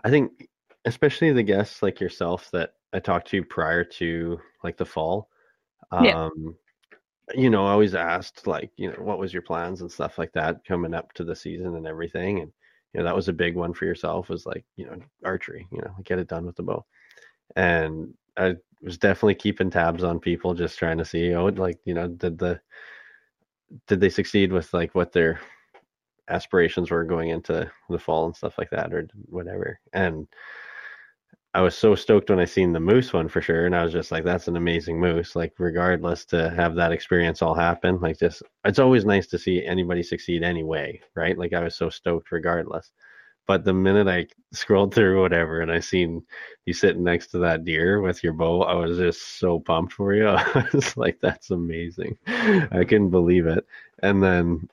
[SPEAKER 1] I think, especially the guests like yourself that I talked to prior to like the fall. Um, yeah. You know, I always asked like, you know, what was your plans and stuff like that coming up to the season and everything. And you know, that was a big one for yourself was like, you know, archery. You know, get it done with the bow. And I was definitely keeping tabs on people, just trying to see, oh, like, you know, did the did they succeed with like what their aspirations were going into the fall and stuff like that or whatever. And i was so stoked when i seen the moose one for sure and i was just like that's an amazing moose. Like regardless to have that experience all happen like just it's always nice to see anybody succeed anyway right? Like i was so stoked regardless but the minute i scrolled through whatever and i seen you sitting next to that deer with your bow i was just so pumped for you. I was like that's amazing. I couldn't believe it. And then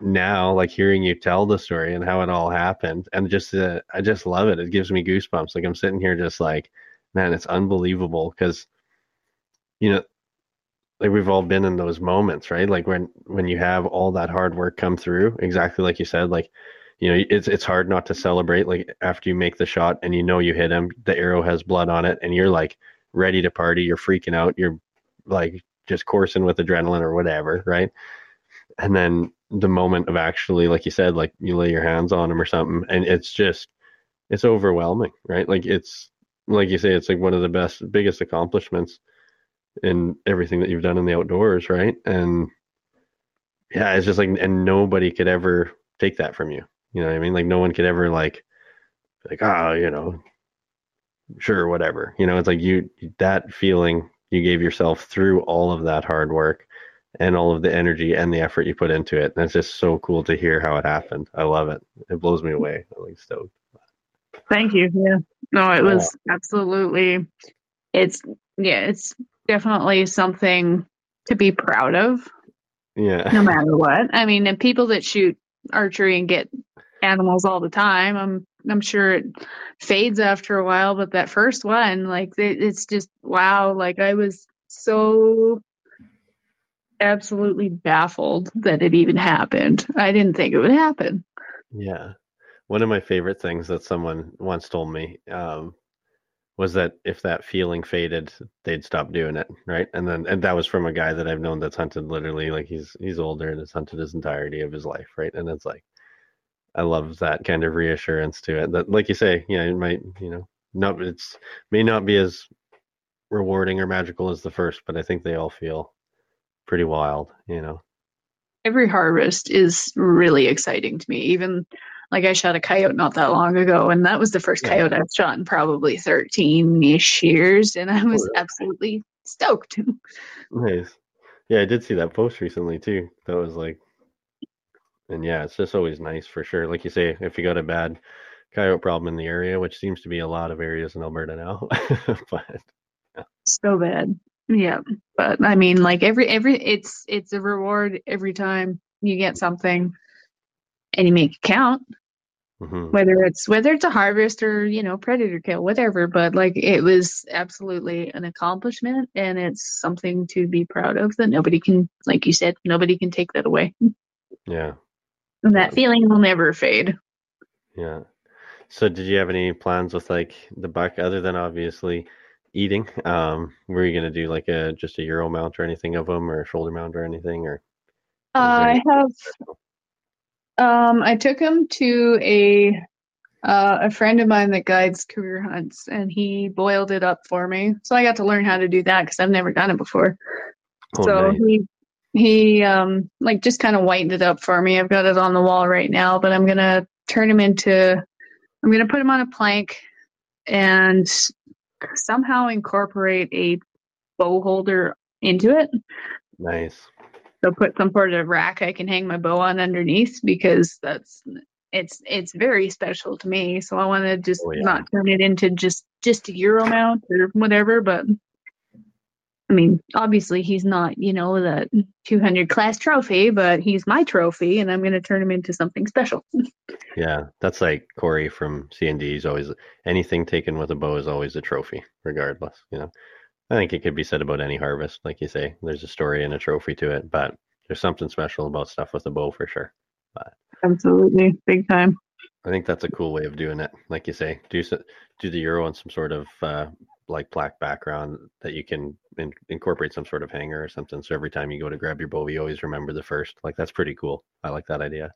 [SPEAKER 1] now like hearing you tell the story and how it all happened and just uh, i just love it. It gives me goosebumps. Like i'm sitting here just like man it's unbelievable. Because you know like we've all been in those moments right? Like when when you have all that hard work come through exactly like you said like you know it's it's hard not to celebrate like after you make the shot and you know you hit him the arrow has blood on it and you're like ready to party you're freaking out you're like just coursing with adrenaline or whatever right? And then the moment of actually like you said like you lay your hands on him or something and it's just it's overwhelming right? Like it's like you say it's like one of the best biggest accomplishments in everything that you've done in the outdoors right? And yeah it's just like and nobody could ever take that from you you know what i mean like no one could ever like like oh you know sure whatever you know it's like you that feeling you gave yourself through all of that hard work and all of the energy and the effort you put into it. And it's just so cool to hear how it happened. I love it. It blows me away. I'm like stoked.
[SPEAKER 2] Thank you. Yeah. No, it was absolutely it's yeah, it's definitely something to be proud of.
[SPEAKER 1] Yeah.
[SPEAKER 2] No matter what. I mean, and people that shoot archery and get animals all the time, I'm I'm sure it fades after a while, but that first one, like it, it's just wow, like I was so absolutely baffled that it even happened. I didn't think it would happen.
[SPEAKER 1] Yeah. One of my favorite things that someone once told me um, was that if that feeling faded, they'd stop doing it, right? And then and that was from a guy that I've known that's hunted literally like he's he's older and has hunted his entirety of his life, right? And it's like I love that kind of reassurance to it. That like you say, yeah, it might, you know, not it's may not be as rewarding or magical as the first, but I think they all feel pretty wild, you know.
[SPEAKER 2] Every harvest is really exciting to me. Even like I shot a coyote not that long ago, and that was the first yeah. coyote I've shot in probably 13 ish years, and I oh, was oh, really? absolutely stoked.
[SPEAKER 1] nice. Yeah, I did see that post recently too. That was like, and yeah, it's just always nice for sure. Like you say, if you got a bad coyote problem in the area, which seems to be a lot of areas in Alberta now, but
[SPEAKER 2] yeah. so bad. Yeah, but I mean, like every every it's it's a reward every time you get something, and you make it count. Mm-hmm. Whether it's whether it's a harvest or you know predator kill, whatever. But like it was absolutely an accomplishment, and it's something to be proud of that nobody can, like you said, nobody can take that away.
[SPEAKER 1] Yeah,
[SPEAKER 2] that feeling will never fade.
[SPEAKER 1] Yeah. So, did you have any plans with like the buck other than obviously? eating. Um, were you gonna do like a just a euro mount or anything of them, or a shoulder mount or anything, or?
[SPEAKER 2] I have. Um, I took him to a uh, a friend of mine that guides career hunts, and he boiled it up for me. So I got to learn how to do that because I've never done it before. Oh, so nice. he he um like just kind of whitened it up for me. I've got it on the wall right now, but I'm gonna turn him into. I'm gonna put him on a plank and somehow incorporate a bow holder into it.
[SPEAKER 1] Nice.
[SPEAKER 2] So put some sort of rack I can hang my bow on underneath because that's it's it's very special to me. So I want to just oh, yeah. not turn it into just just a euro mount or whatever, but I mean, obviously he's not, you know, the 200 class trophy, but he's my trophy, and I'm going to turn him into something special.
[SPEAKER 1] Yeah, that's like Corey from C&D. He's always anything taken with a bow is always a trophy, regardless. You know, I think it could be said about any harvest, like you say. There's a story and a trophy to it, but there's something special about stuff with a bow for sure. But
[SPEAKER 2] Absolutely, big time.
[SPEAKER 1] I think that's a cool way of doing it. Like you say, do do the euro on some sort of uh, like black background that you can in- incorporate some sort of hanger or something. So every time you go to grab your bow, you always remember the first. Like that's pretty cool. I like that idea.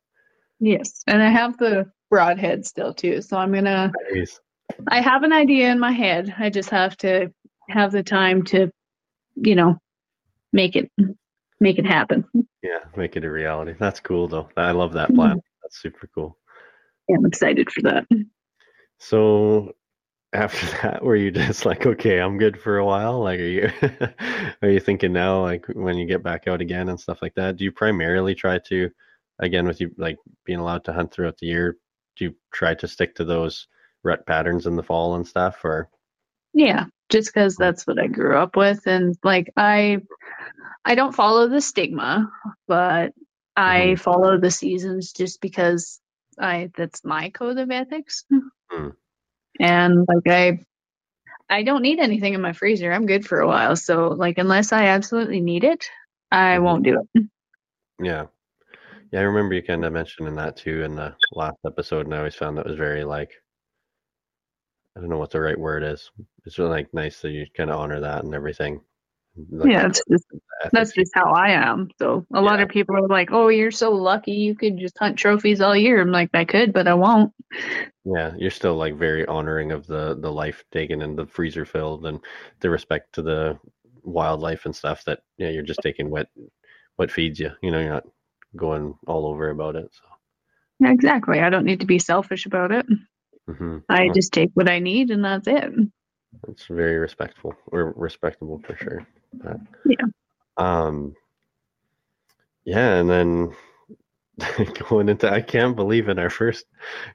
[SPEAKER 2] Yes, and I have the broadhead still too, so I'm gonna.
[SPEAKER 1] Nice.
[SPEAKER 2] I have an idea in my head. I just have to have the time to, you know, make it make it happen.
[SPEAKER 1] Yeah, make it a reality. That's cool though. I love that mm-hmm. plan. That's super cool.
[SPEAKER 2] Yeah, I'm excited for that.
[SPEAKER 1] So after that, were you just like, okay, I'm good for a while? Like, are you are you thinking now, like when you get back out again and stuff like that? Do you primarily try to, again, with you like being allowed to hunt throughout the year, do you try to stick to those rut patterns in the fall and stuff, or
[SPEAKER 2] Yeah, just because mm. that's what I grew up with, and like I, I don't follow the stigma, but I mm-hmm. follow the seasons just because I that's my code of ethics. and like I, I don't need anything in my freezer. I'm good for a while, so like unless I absolutely need it, I
[SPEAKER 1] Mhm.
[SPEAKER 2] won't do it.
[SPEAKER 1] yeah, yeah? I remember you kind of mentioning that too in the last episode, and I always found that was very like, I don't know what the right word is. It's really like nice that you kind of honor that and everything. Like,
[SPEAKER 2] yeah, it's just, that's just how I am. So a lot of people are like, "Oh, you're so lucky. You could just hunt trophies all year." I'm like, I could, but I won't.
[SPEAKER 1] Yeah, you're still like very honoring of the the life taken and the freezer filled and the respect to the wildlife and stuff that yeah, you're just taking what what feeds you. You know, you're not going all over about it. So
[SPEAKER 2] Yeah, exactly. I don't need to be selfish about it.
[SPEAKER 1] hmm
[SPEAKER 2] I just take what I need and that's it.
[SPEAKER 1] it's very respectful or respectable for sure. But,
[SPEAKER 2] Yeah.
[SPEAKER 1] Um. Yeah, and then going into I can't believe in our first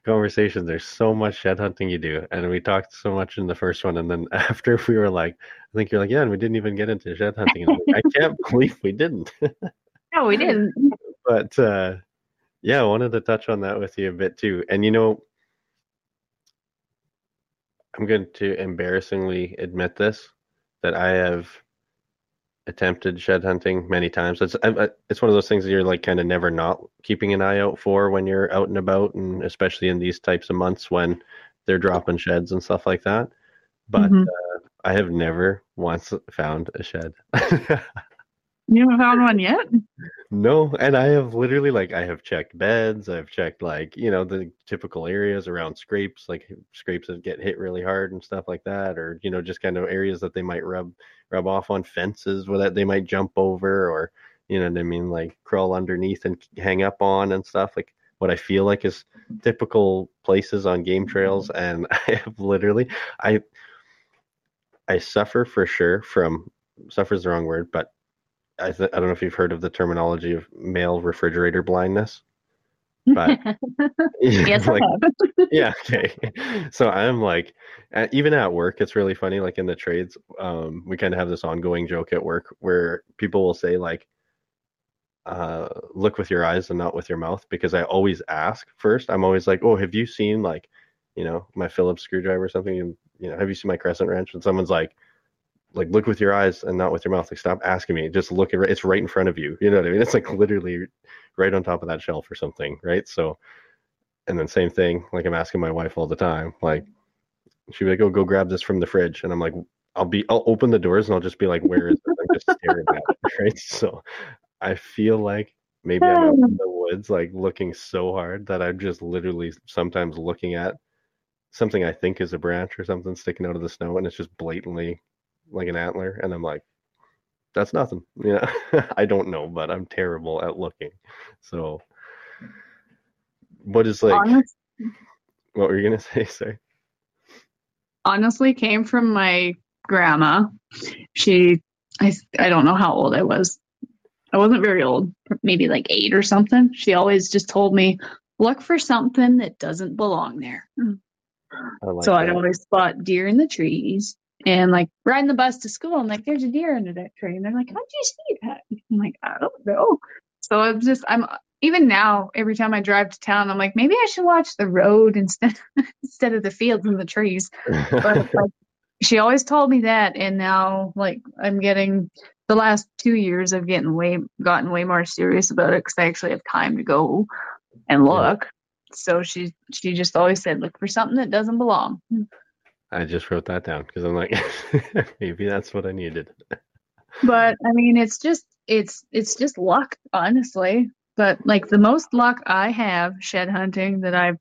[SPEAKER 1] conversation there's so much shed hunting you do and we talked so much in the first one and then after we were like I think you're like yeah and we didn't even get into shed hunting like, I can't believe we didn't
[SPEAKER 2] No, we didn't.
[SPEAKER 1] but uh yeah I wanted to touch on that with you a bit too and you know I'm going to embarrassingly admit this that I have attempted shed hunting many times. It's I, it's one of those things that you're like kind of never not keeping an eye out for when you're out and about, and especially in these types of months when they're dropping sheds and stuff like that. But
[SPEAKER 2] Mhm.
[SPEAKER 1] uh, I have never once found a shed.
[SPEAKER 2] You haven't found one yet?
[SPEAKER 1] No, and I have literally like I have checked beds, I've checked like, you know, the typical areas around scrapes, like scrapes that get hit really hard and stuff like that, or you know, just kind of areas that they might rub rub off on fences where that they might jump over or you know what I mean, like crawl underneath and hang up on and stuff. Like what I feel like is typical places on game trails and I have literally I I suffer for sure from suffer is the wrong word, but I, th- I don't know if you've heard of the terminology of male refrigerator blindness. But
[SPEAKER 2] yes,
[SPEAKER 1] like,
[SPEAKER 2] I have.
[SPEAKER 1] yeah, okay. So I'm like, at, even at work, it's really funny. Like in the trades, um, we kind of have this ongoing joke at work where people will say like, uh, "Look with your eyes and not with your mouth," because I always ask first. I'm always like, "Oh, have you seen like, you know, my Phillips screwdriver or something? And you know, have you seen my crescent wrench?" And someone's like, like look with your eyes and not with your mouth. Like stop asking me. Just look at it. It's right in front of you. You know what I mean? It's like literally right on top of that shelf or something, right? So, and then same thing. Like I'm asking my wife all the time. Like she'd be like, "Oh, go grab this from the fridge," and I'm like, "I'll be. I'll open the doors and I'll just be like, where is it?" I'm just staring at it, right? So, I feel like maybe I'm out in the woods, like looking so hard that I'm just literally sometimes looking at something I think is a branch or something sticking out of the snow, and it's just blatantly like an antler, and I'm like, that's nothing. You know, I don't know, but I'm terrible at looking. So, what is like?
[SPEAKER 2] Honest,
[SPEAKER 1] What were you gonna say? Sorry.
[SPEAKER 2] honestly came from my grandma. She, I, I don't know how old I was. I wasn't very old, maybe like eight or something. She always just told me, look for something that doesn't belong there.
[SPEAKER 1] I like
[SPEAKER 2] so I'd always spot deer in the trees, and like riding the bus to school. I'm like, there's a deer under that tree. And they're like, how'd you see that? I'm like, I don't know. So I'm just, I'm even now, every time I drive to town, I'm like, maybe I should watch the road instead instead of the fields and the trees. But like, she always told me that, and now like I'm getting the last two years, I've getting way gotten way more serious about it because I actually have time to go and look. Yeah. So she she just always said, look for something that doesn't belong.
[SPEAKER 1] I just wrote that down because I'm like, maybe that's what I needed.
[SPEAKER 2] but I mean, it's just it's it's just luck, honestly. But like the most luck I have shed hunting that I've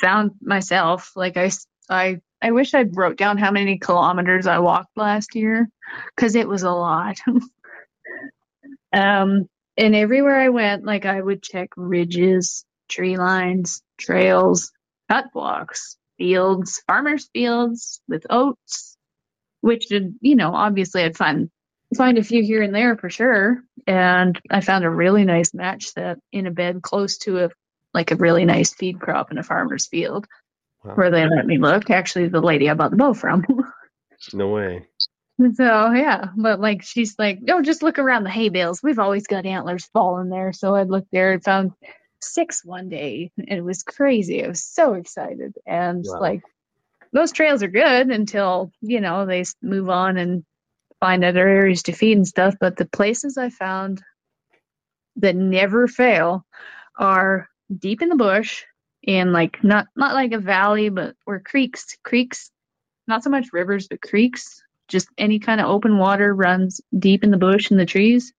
[SPEAKER 2] found myself, like I I I wish I wrote down how many kilometers I walked last year because it was a lot. um, and everywhere I went, like I would check ridges, tree lines, trails, cut blocks, fields, farmers' fields with oats, which you know, obviously I'd find find a few here and there for sure. And I found a really nice match set in a bed close to a like a really nice feed crop in a farmer's field wow. where they let me look. Actually, the lady I bought the bow from.
[SPEAKER 1] no way.
[SPEAKER 2] So yeah, but like she's like, no, just look around the hay bales. We've always got antlers falling there. So I looked there and found six one day, and it was crazy. I was so excited, and wow. like those trails are good until you know they move on and find other areas to feed and stuff. But the places I found that never fail are deep in the bush and like not not like a valley, but where creeks creeks, not so much rivers, but creeks just any kind of open water runs deep in the bush and the trees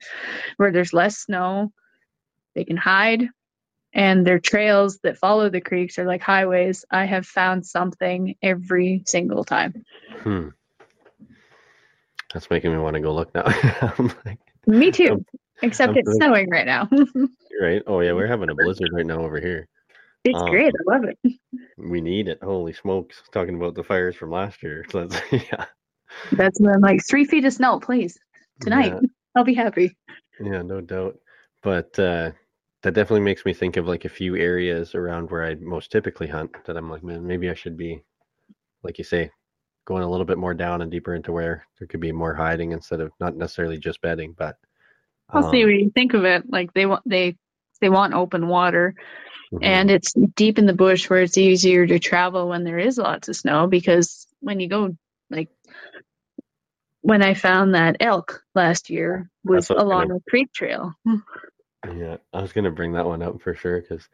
[SPEAKER 2] where there's less snow. They can hide. And their trails that follow the creeks are like highways. I have found something every single time.
[SPEAKER 1] Hmm. That's making me want to go look now.
[SPEAKER 2] like, me too. I'm, except I'm it's snowing right now.
[SPEAKER 1] right? Oh yeah, we're having a blizzard right now over here.
[SPEAKER 2] It's um, great. I love it.
[SPEAKER 1] We need it. Holy smokes! Talking about the fires from last year. So that's yeah.
[SPEAKER 2] That's when like three feet of snow, please. Tonight, yeah. I'll be happy.
[SPEAKER 1] Yeah, no doubt. But uh, that definitely makes me think of like a few areas around where I most typically hunt that I'm like, man, maybe I should be, like you say, going a little bit more down and deeper into where there could be more hiding instead of not necessarily just bedding. But
[SPEAKER 2] um, I'll see what you think of it. Like they want they they want open water, mm-hmm. and it's deep in the bush where it's easier to travel when there is lots of snow because when you go like when I found that elk last year was along gonna, creek trail.
[SPEAKER 1] Yeah, I was gonna bring that one up for sure because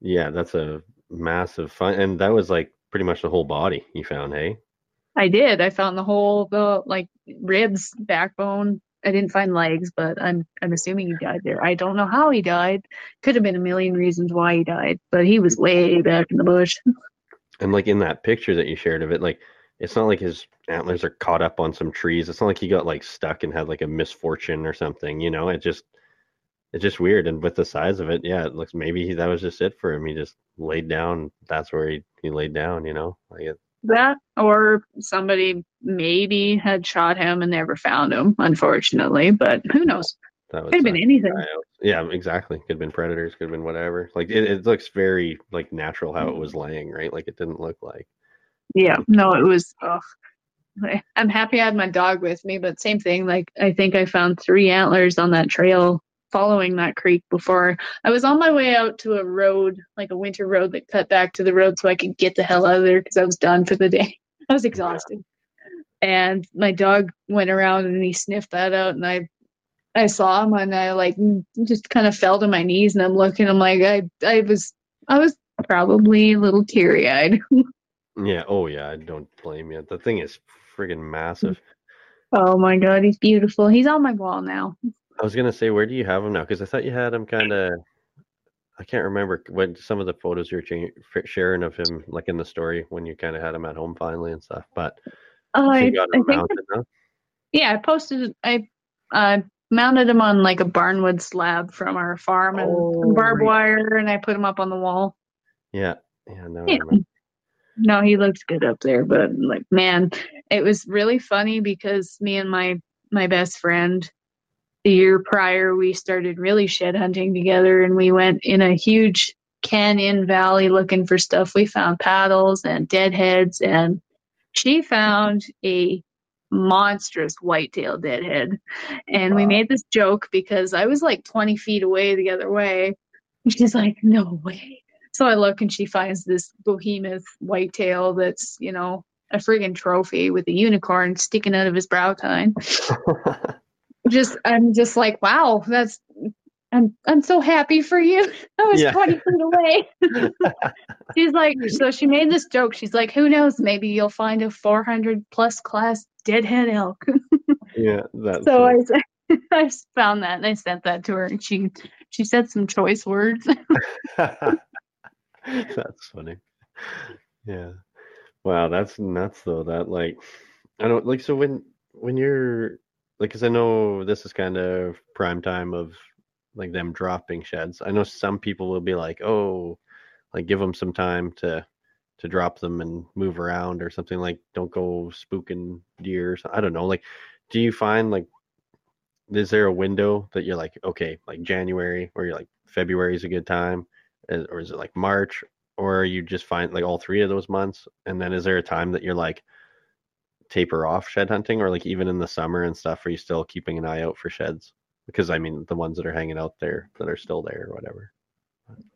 [SPEAKER 1] yeah, that's a massive fun, and that was like pretty much the whole body you found, hey?
[SPEAKER 2] I did. I found the whole the like ribs, backbone. I didn't find legs, but I'm I'm assuming he died there. I don't know how he died. Could have been a million reasons why he died, but he was way back in the bush.
[SPEAKER 1] And like in that picture that you shared of it, like it's not like his antlers are caught up on some trees. It's not like he got like stuck and had like a misfortune or something. You know, it just it's just weird. And with the size of it, yeah, it looks maybe he, that was just it for him. He just laid down. That's where he he laid down. You know, like it,
[SPEAKER 2] that or somebody maybe had shot him and never found him, unfortunately. But who knows? That could have been anything.
[SPEAKER 1] Yeah, exactly. Could have been predators. Could have been whatever. Like it, it looks very like natural how it was laying, right? Like it didn't look like
[SPEAKER 2] yeah, no, it was. Oh, I'm happy I had my dog with me, but same thing. Like I think I found three antlers on that trail following that creek before I was on my way out to a road, like a winter road that cut back to the road so I could get the hell out of there because I was done for the day. I was exhausted. And my dog went around and he sniffed that out and I I saw him and I like just kind of fell to my knees and I'm looking, I'm like I I was I was probably a little teary eyed.
[SPEAKER 1] Yeah. Oh, yeah. I don't blame you. The thing is friggin' massive.
[SPEAKER 2] Oh my god, he's beautiful. He's on my wall now.
[SPEAKER 1] I was gonna say, where do you have him now? Because I thought you had him kind of. I can't remember when some of the photos you were sharing of him, like in the story, when you kind of had him at home finally and stuff. But
[SPEAKER 2] uh, I, I think, yeah, I posted. I uh, mounted him on like a barnwood slab from our farm and oh, barbed wire, and I put him up on the wall.
[SPEAKER 1] Yeah, yeah, no,
[SPEAKER 2] yeah. No, he looks good up there, but like man, it was really funny because me and my my best friend the year prior we started really shed hunting together and we went in a huge canyon valley looking for stuff. We found paddles and deadheads and she found a monstrous whitetail deadhead. And wow. we made this joke because I was like 20 feet away the other way. And she's like, no way. So I look and she finds this behemoth whitetail that's, you know, a friggin' trophy with a unicorn sticking out of his brow tine. just I'm just like, wow, that's I'm I'm so happy for you. I was yeah. 20 feet away. She's like, so she made this joke. She's like, who knows? Maybe you'll find a 400 plus class deadhead elk.
[SPEAKER 1] yeah, that's
[SPEAKER 2] so I I found that and I sent that to her, and she she said some choice words.
[SPEAKER 1] that's funny. Yeah. Wow, that's nuts though. That like, I don't like. So when when you're like, because I know this is kind of prime time of like them dropping sheds. I know some people will be like, oh, like give them some time to to drop them and move around or something like don't go spooking deer i don't know like do you find like is there a window that you're like okay like january or you're like february is a good time or is it like march or you just find like all three of those months and then is there a time that you're like taper off shed hunting or like even in the summer and stuff are you still keeping an eye out for sheds because i mean the ones that are hanging out there that are still there or whatever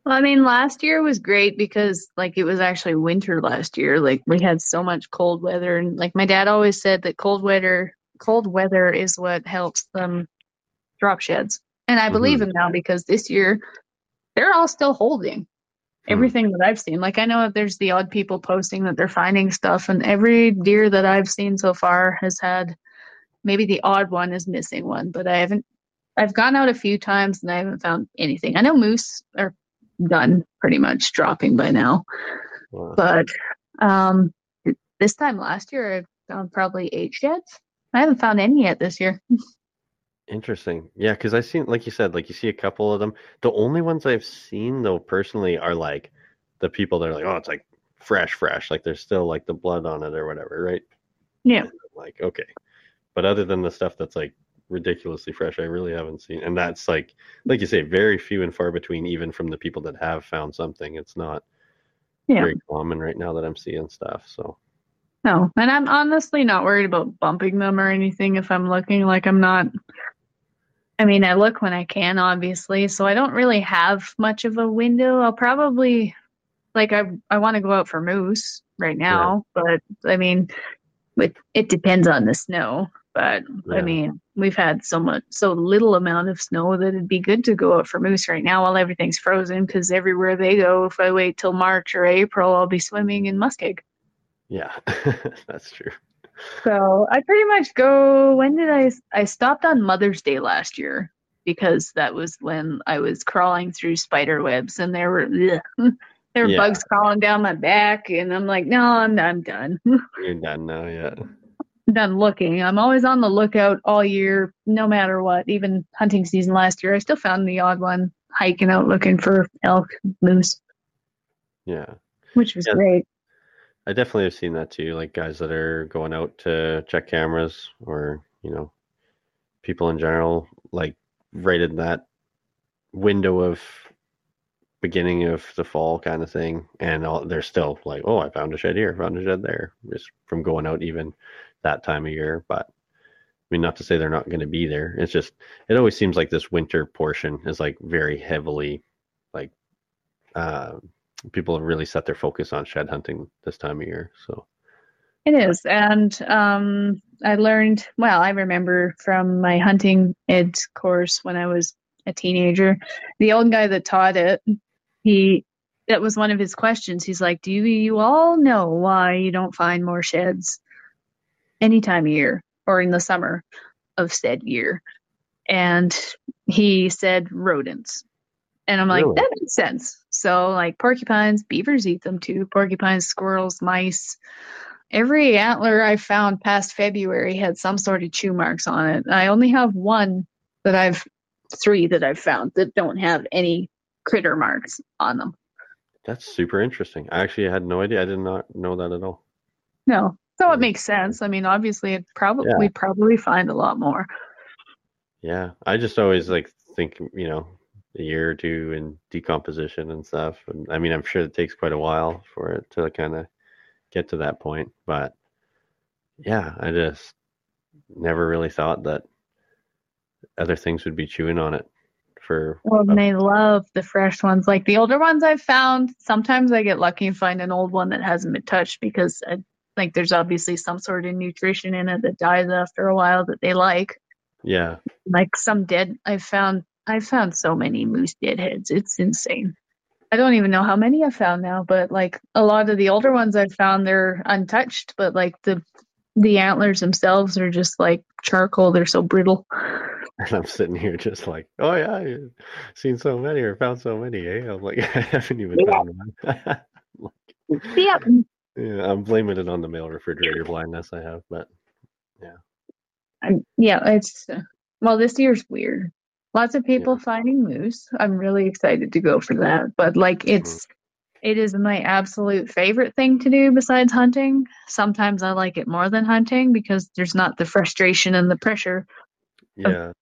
[SPEAKER 2] well, I mean, last year was great because like it was actually winter last year. Like we had so much cold weather, and like my dad always said that cold weather, cold weather is what helps them drop sheds, and I believe mm-hmm. him now because this year they're all still holding. Everything that I've seen. Like I know there's the odd people posting that they're finding stuff, and every deer that I've seen so far has had maybe the odd one is missing one, but I haven't. I've gone out a few times and I haven't found anything. I know moose are done pretty much dropping by now. Wow. But um, this time last year, I found probably eight sheds. I haven't found any yet this year.
[SPEAKER 1] Interesting. Yeah, because I seen, like you said, like you see a couple of them. The only ones I've seen though personally are like the people that are like, oh, it's like fresh, fresh, like there's still like the blood on it or whatever, right?
[SPEAKER 2] Yeah.
[SPEAKER 1] Like okay, but other than the stuff that's like ridiculously fresh. I really haven't seen, and that's like, like you say, very few and far between, even from the people that have found something. It's not yeah. very common right now that I'm seeing stuff. So,
[SPEAKER 2] no, and I'm honestly not worried about bumping them or anything. If I'm looking, like I'm not. I mean, I look when I can, obviously, so I don't really have much of a window. I'll probably, like, I I want to go out for moose right now, yeah. but I mean, it it depends on the snow. But yeah. I mean, we've had so much, so little amount of snow that it'd be good to go out for moose right now while everything's frozen. Because everywhere they go, if I wait till March or April, I'll be swimming in muskeg.
[SPEAKER 1] Yeah, that's true.
[SPEAKER 2] So I pretty much go. When did I? I stopped on Mother's Day last year because that was when I was crawling through spider webs and there were there were yeah. bugs crawling down my back, and I'm like, no, I'm I'm done.
[SPEAKER 1] You're done now, yeah
[SPEAKER 2] done looking. I'm always on the lookout all year, no matter what. Even hunting season last year, I still found the odd one hiking out looking for elk, moose.
[SPEAKER 1] Yeah.
[SPEAKER 2] Which was yeah. great.
[SPEAKER 1] I definitely have seen that too, like guys that are going out to check cameras or, you know, people in general, like right in that window of beginning of the fall kind of thing. And all, they're still like, oh, I found a shed here, found a shed there, just from going out even that time of year. But I mean, not to say they're not going to be there. It's just it always seems like this winter portion is like very heavily like uh, people have really set their focus on shed hunting this time of year. So
[SPEAKER 2] it is, and um, I learned well. I remember from my hunting ed course when I was a teenager, the old guy that taught it, he that was one of his questions. He's like, "Do you all know why you don't find more sheds?" any time of year or in the summer of said year. And he said rodents. And I'm like, really? that makes sense. So, like porcupines, beavers eat them too. Porcupines, squirrels, mice. Every antler I found past February had some sort of chew marks on it. I only have one that I've, three that I've found that don't have any critter marks on them.
[SPEAKER 1] That's super interesting. I actually had no idea. I did not know that at all.
[SPEAKER 2] No, so it makes sense. I mean, obviously, it probably yeah. we probably find a lot more.
[SPEAKER 1] Yeah, I just always like think, you know, a year or two in decomposition and stuff. And I mean, I'm sure it takes quite a while for it to kind of get to that point. But yeah, I just never really thought that other things would be chewing on it for
[SPEAKER 2] Well, and they love the fresh ones. Like the older ones I've found, sometimes I get lucky and find an old one that hasn't been touched because uh, I, think there's obviously some sort of nutrition in it that dies after a while that they like.
[SPEAKER 1] yeah
[SPEAKER 2] Like some dead, I've found I've found so many moose deadheads. It's insane. I don't even know how many I've found now, but like a lot of the older ones I've found, they're untouched, but like the the antlers themselves are just like charcoal. They're so brittle.
[SPEAKER 1] and i'm sitting here just like oh yeah i've seen so many or found so many eh? i'm like i haven't even
[SPEAKER 2] Yeah.
[SPEAKER 1] found one
[SPEAKER 2] Yeah,
[SPEAKER 1] yeah i'm blaming it on the male refrigerator blindness i have but
[SPEAKER 2] yeah. Yeah, it's uh, well, this year's weird. Lots of people finding moose. I'm really excited to go for that. But like, it's it is my absolute favorite thing to do besides hunting. Sometimes I like it more than hunting because there's not the frustration and the pressure
[SPEAKER 1] yeah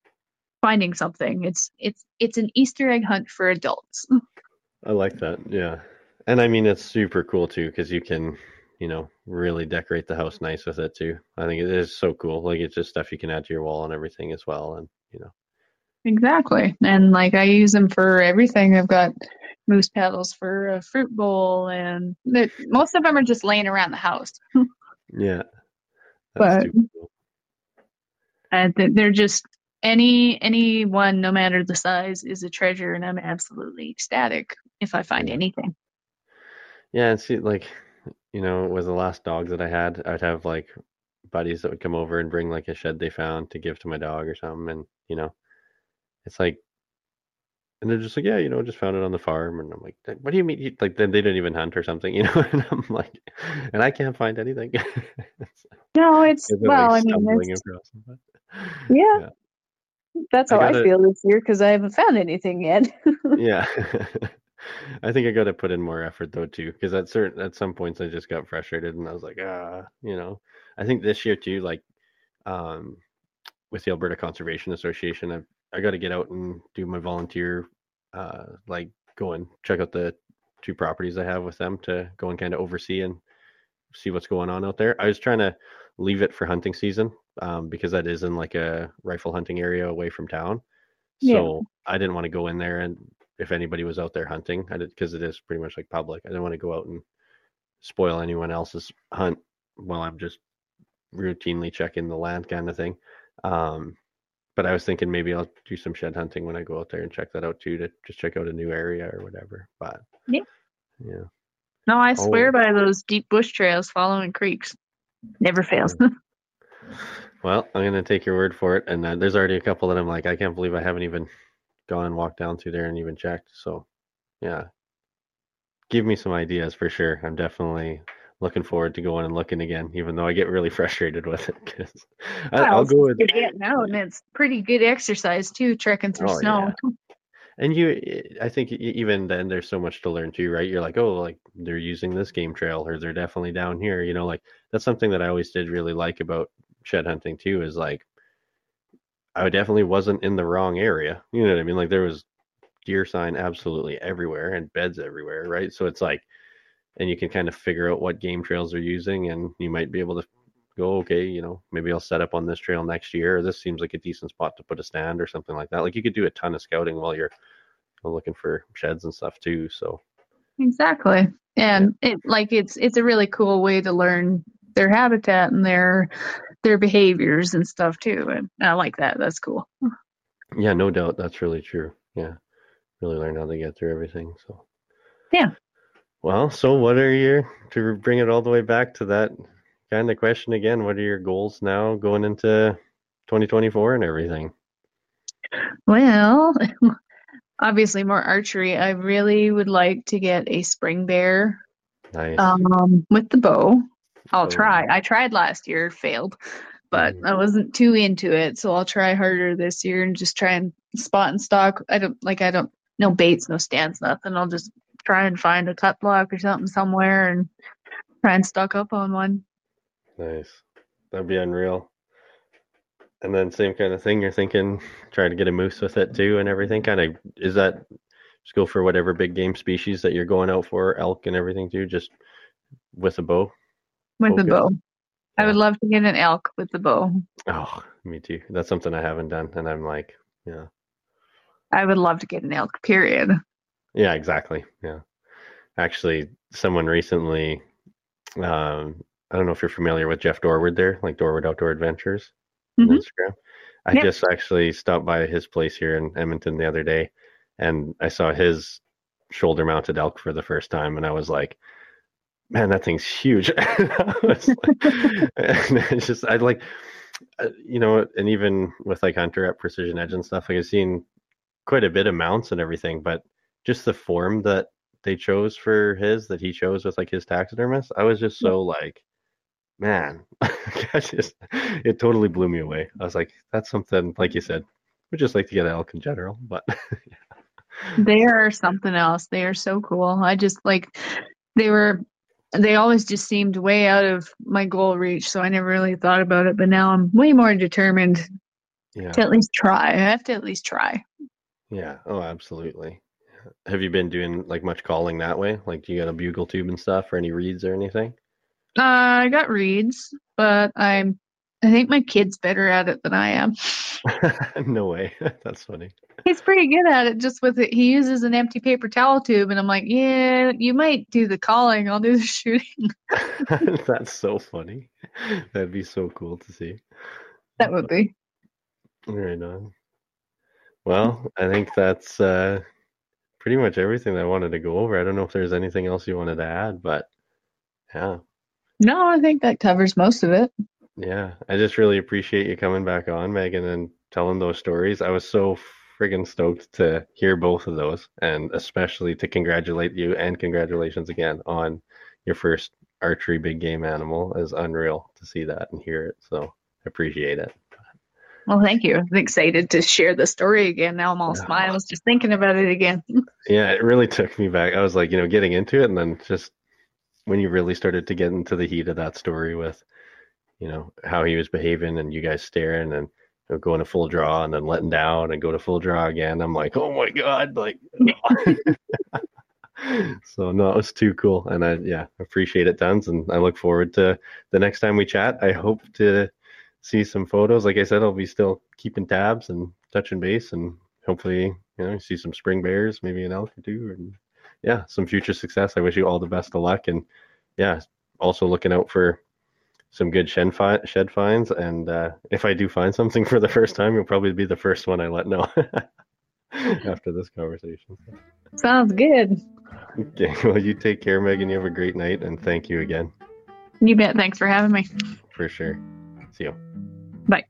[SPEAKER 2] finding something. It's it's it's an Easter egg hunt for adults.
[SPEAKER 1] I like that. Yeah. And I mean, it's super cool too because you can, you know, really decorate the house nice with it too. I think it is so cool. Like it's just stuff you can add to your wall and everything as well. And, you know,
[SPEAKER 2] Exactly. And like I use them for everything. I've got moose paddles for a fruit bowl and most of them are just laying around the house.
[SPEAKER 1] yeah.
[SPEAKER 2] But-
[SPEAKER 1] super cool.
[SPEAKER 2] and they're just any any one no matter the size is a treasure and i'm absolutely ecstatic if i find
[SPEAKER 1] Yeah.
[SPEAKER 2] anything
[SPEAKER 1] Yeah. And see, like, you know, with the last dogs that I had, I'd have like buddies that would come over and bring like a shed they found to give to my dog or something. And, you know, it's like, and they're just like, yeah, you know, just found it on the farm. And I'm like, what do you mean? You- Like, then they didn't even hunt or something, you know? And I'm like, and I can't find anything. It's
[SPEAKER 2] no it's well
[SPEAKER 1] like,
[SPEAKER 2] i mean it's,
[SPEAKER 1] across
[SPEAKER 2] yeah,
[SPEAKER 1] Yeah.
[SPEAKER 2] that's how i,
[SPEAKER 1] gotta-
[SPEAKER 2] feel this year because i haven't found anything yet
[SPEAKER 1] yeah i think i got to put in more effort though too because at certain at some points i just got frustrated and i was like ah you know i think this year too like um with the alberta conservation association i i got to get out and do my volunteer uh like go and check out the two properties i have with them to go and kind of oversee and see what's going on out there i was trying to leave it for hunting season um because that is in like a rifle hunting area away from town
[SPEAKER 2] Yeah.
[SPEAKER 1] so I didn't want to go in there and if anybody was out there hunting, I did because it is pretty much like public. I didn't want to go out and spoil anyone else's hunt while I'm just routinely checking the land kind of thing. Um, but I was thinking maybe I'll do some shed hunting when I go out there and check that out too to just check out a new area or whatever. But
[SPEAKER 2] Yeah.
[SPEAKER 1] yeah,
[SPEAKER 2] no i swear
[SPEAKER 1] Oh.
[SPEAKER 2] by those deep bush trails following creeks never fails
[SPEAKER 1] well, I'm gonna take your word for it. And uh, there's already a couple that I'm like, I can't believe I haven't even gone and walked down through there and even checked. So, yeah, give me some ideas for sure. I'm definitely looking forward to going and looking again, even though I get really frustrated with it because I'll go with
[SPEAKER 2] getting out and it's pretty good exercise too trekking through
[SPEAKER 1] Oh,
[SPEAKER 2] snow
[SPEAKER 1] and you. Eh, I think even then there's so much to learn too, right? You're like, oh, like they're using this game trail, or they're definitely down here. You know, like that's something that I always did really like about shed hunting too. Is like I definitely wasn't in the wrong area. You know what I mean? Like there was deer sign absolutely everywhere and beds everywhere, right? So it's like, and you can kind of figure out what game trails they're using, and you might be able to go, okay, you know, maybe I'll set up on this trail next year. This seems like a decent spot to put a stand or something like that. Like you could do a ton of scouting while you're looking for sheds and stuff too. So
[SPEAKER 2] Exactly. And it like it's it's a really cool way to learn their habitat and their their behaviors and stuff too. And I like that. That's cool.
[SPEAKER 1] yeah, no doubt that's really true. Yeah, really learn how to get through everything. So
[SPEAKER 2] Yeah.
[SPEAKER 1] Well, so what are your to bring it all the way back to that kind of question again? What are your goals now going into 2024 and everything?
[SPEAKER 2] Well, obviously more archery. I really would like to get a spring bear
[SPEAKER 1] Nice.
[SPEAKER 2] um with the bow. I'll
[SPEAKER 1] Oh.
[SPEAKER 2] try. I tried last year, failed, but
[SPEAKER 1] Mhm.
[SPEAKER 2] I wasn't too into it, so I'll try harder this year and just try and spot and stalk. I don't like I don't no baits, no stands, nothing. I'll just try and find a cut block or something somewhere and try and stalk up on one.
[SPEAKER 1] Nice. That'd be unreal. And then same kind of thing. You're thinking, try to get a moose with it too, and everything. Kind of is that just go for whatever big game species that you're going out for, elk and everything too, just with a bow.
[SPEAKER 2] with a bow. I would love to get an elk with the bow.
[SPEAKER 1] Oh, me too. That's something I haven't done, and I'm like, yeah,
[SPEAKER 2] I would love to get an elk. Period.
[SPEAKER 1] Yeah, exactly. Yeah, actually, someone recently, um, I don't know if you're familiar with Jeff Dorward there, like Dorward Outdoor Adventures on
[SPEAKER 2] Mhm.
[SPEAKER 1] Instagram. I
[SPEAKER 2] Yep.
[SPEAKER 1] just actually stopped by his place here in Edmonton the other day, and I saw his shoulder-mounted elk for the first time, and I was like, "Man, that thing's huge!" Was like, it's just I'd like, uh, you know, and even with like Hunter at Precision Edge and stuff, like I've seen quite a bit of mounts and everything, but just the form that they chose for his that he chose with like his taxidermist, I was just so like, man, I just it totally blew me away. I was like, that's something like you said, We just like to get elk in general, but
[SPEAKER 2] They are something else. They are so cool. I just like they were they always just seemed way out of my goal reach, so I never really thought about it. But now I'm way more determined
[SPEAKER 1] yeah,
[SPEAKER 2] to at least try. I have to at least try.
[SPEAKER 1] yeah, oh, absolutely. Have you been doing like much calling that way? Like, do you got a bugle tube and stuff, or any reeds or anything?
[SPEAKER 2] Uh, I got reeds, but I'm I think my kid's better at it than I am.
[SPEAKER 1] no way. That's funny.
[SPEAKER 2] He's pretty good at it just with it. He uses an empty paper towel tube, and I'm like, yeah, you might do the calling, I'll do the shooting.
[SPEAKER 1] That's so funny. That'd be so cool to see.
[SPEAKER 2] that would be.
[SPEAKER 1] Right on. Well, I think that's uh, pretty much everything that I wanted to go over. I don't know if there's anything else you wanted to add, but yeah,
[SPEAKER 2] No, I think that covers most of it.
[SPEAKER 1] yeah. I just really appreciate you coming back on, Megan, and telling those stories. I was so friggin' stoked to hear both of those, and especially to congratulate you and congratulations again on your first archery big game animal. is unreal to see that and hear it. So I appreciate it.
[SPEAKER 2] Well, thank you. I'm excited to share the story again. Now I'm all
[SPEAKER 1] Yeah.
[SPEAKER 2] smiles just thinking about it again.
[SPEAKER 1] Yeah, it really took me back. I was like, you know, getting into it, and then just when you really started to get into the heat of that story with, you know, how he was behaving and you guys staring and you know, going to full draw and then letting down and go to full draw again. I'm like, oh my god, like. so no, it was too cool, and I yeah appreciate it tons, and I look forward to the next time we chat. I hope to see some photos. Like I said, I'll be still keeping tabs and touching base, and hopefully, you know, see some spring bears, maybe an elk or two, and yeah, some future success. I wish you all the best of luck, and yeah, also looking out for some good shed, fi- shed finds. And uh, if I do find something for the first time, you'll probably be the first one I let know after this conversation.
[SPEAKER 2] Sounds good.
[SPEAKER 1] Okay, well, you take care, Megan. You have a great night, and thank you again
[SPEAKER 2] You bet. Thanks for having me.
[SPEAKER 1] for sure. See you.
[SPEAKER 2] Bye.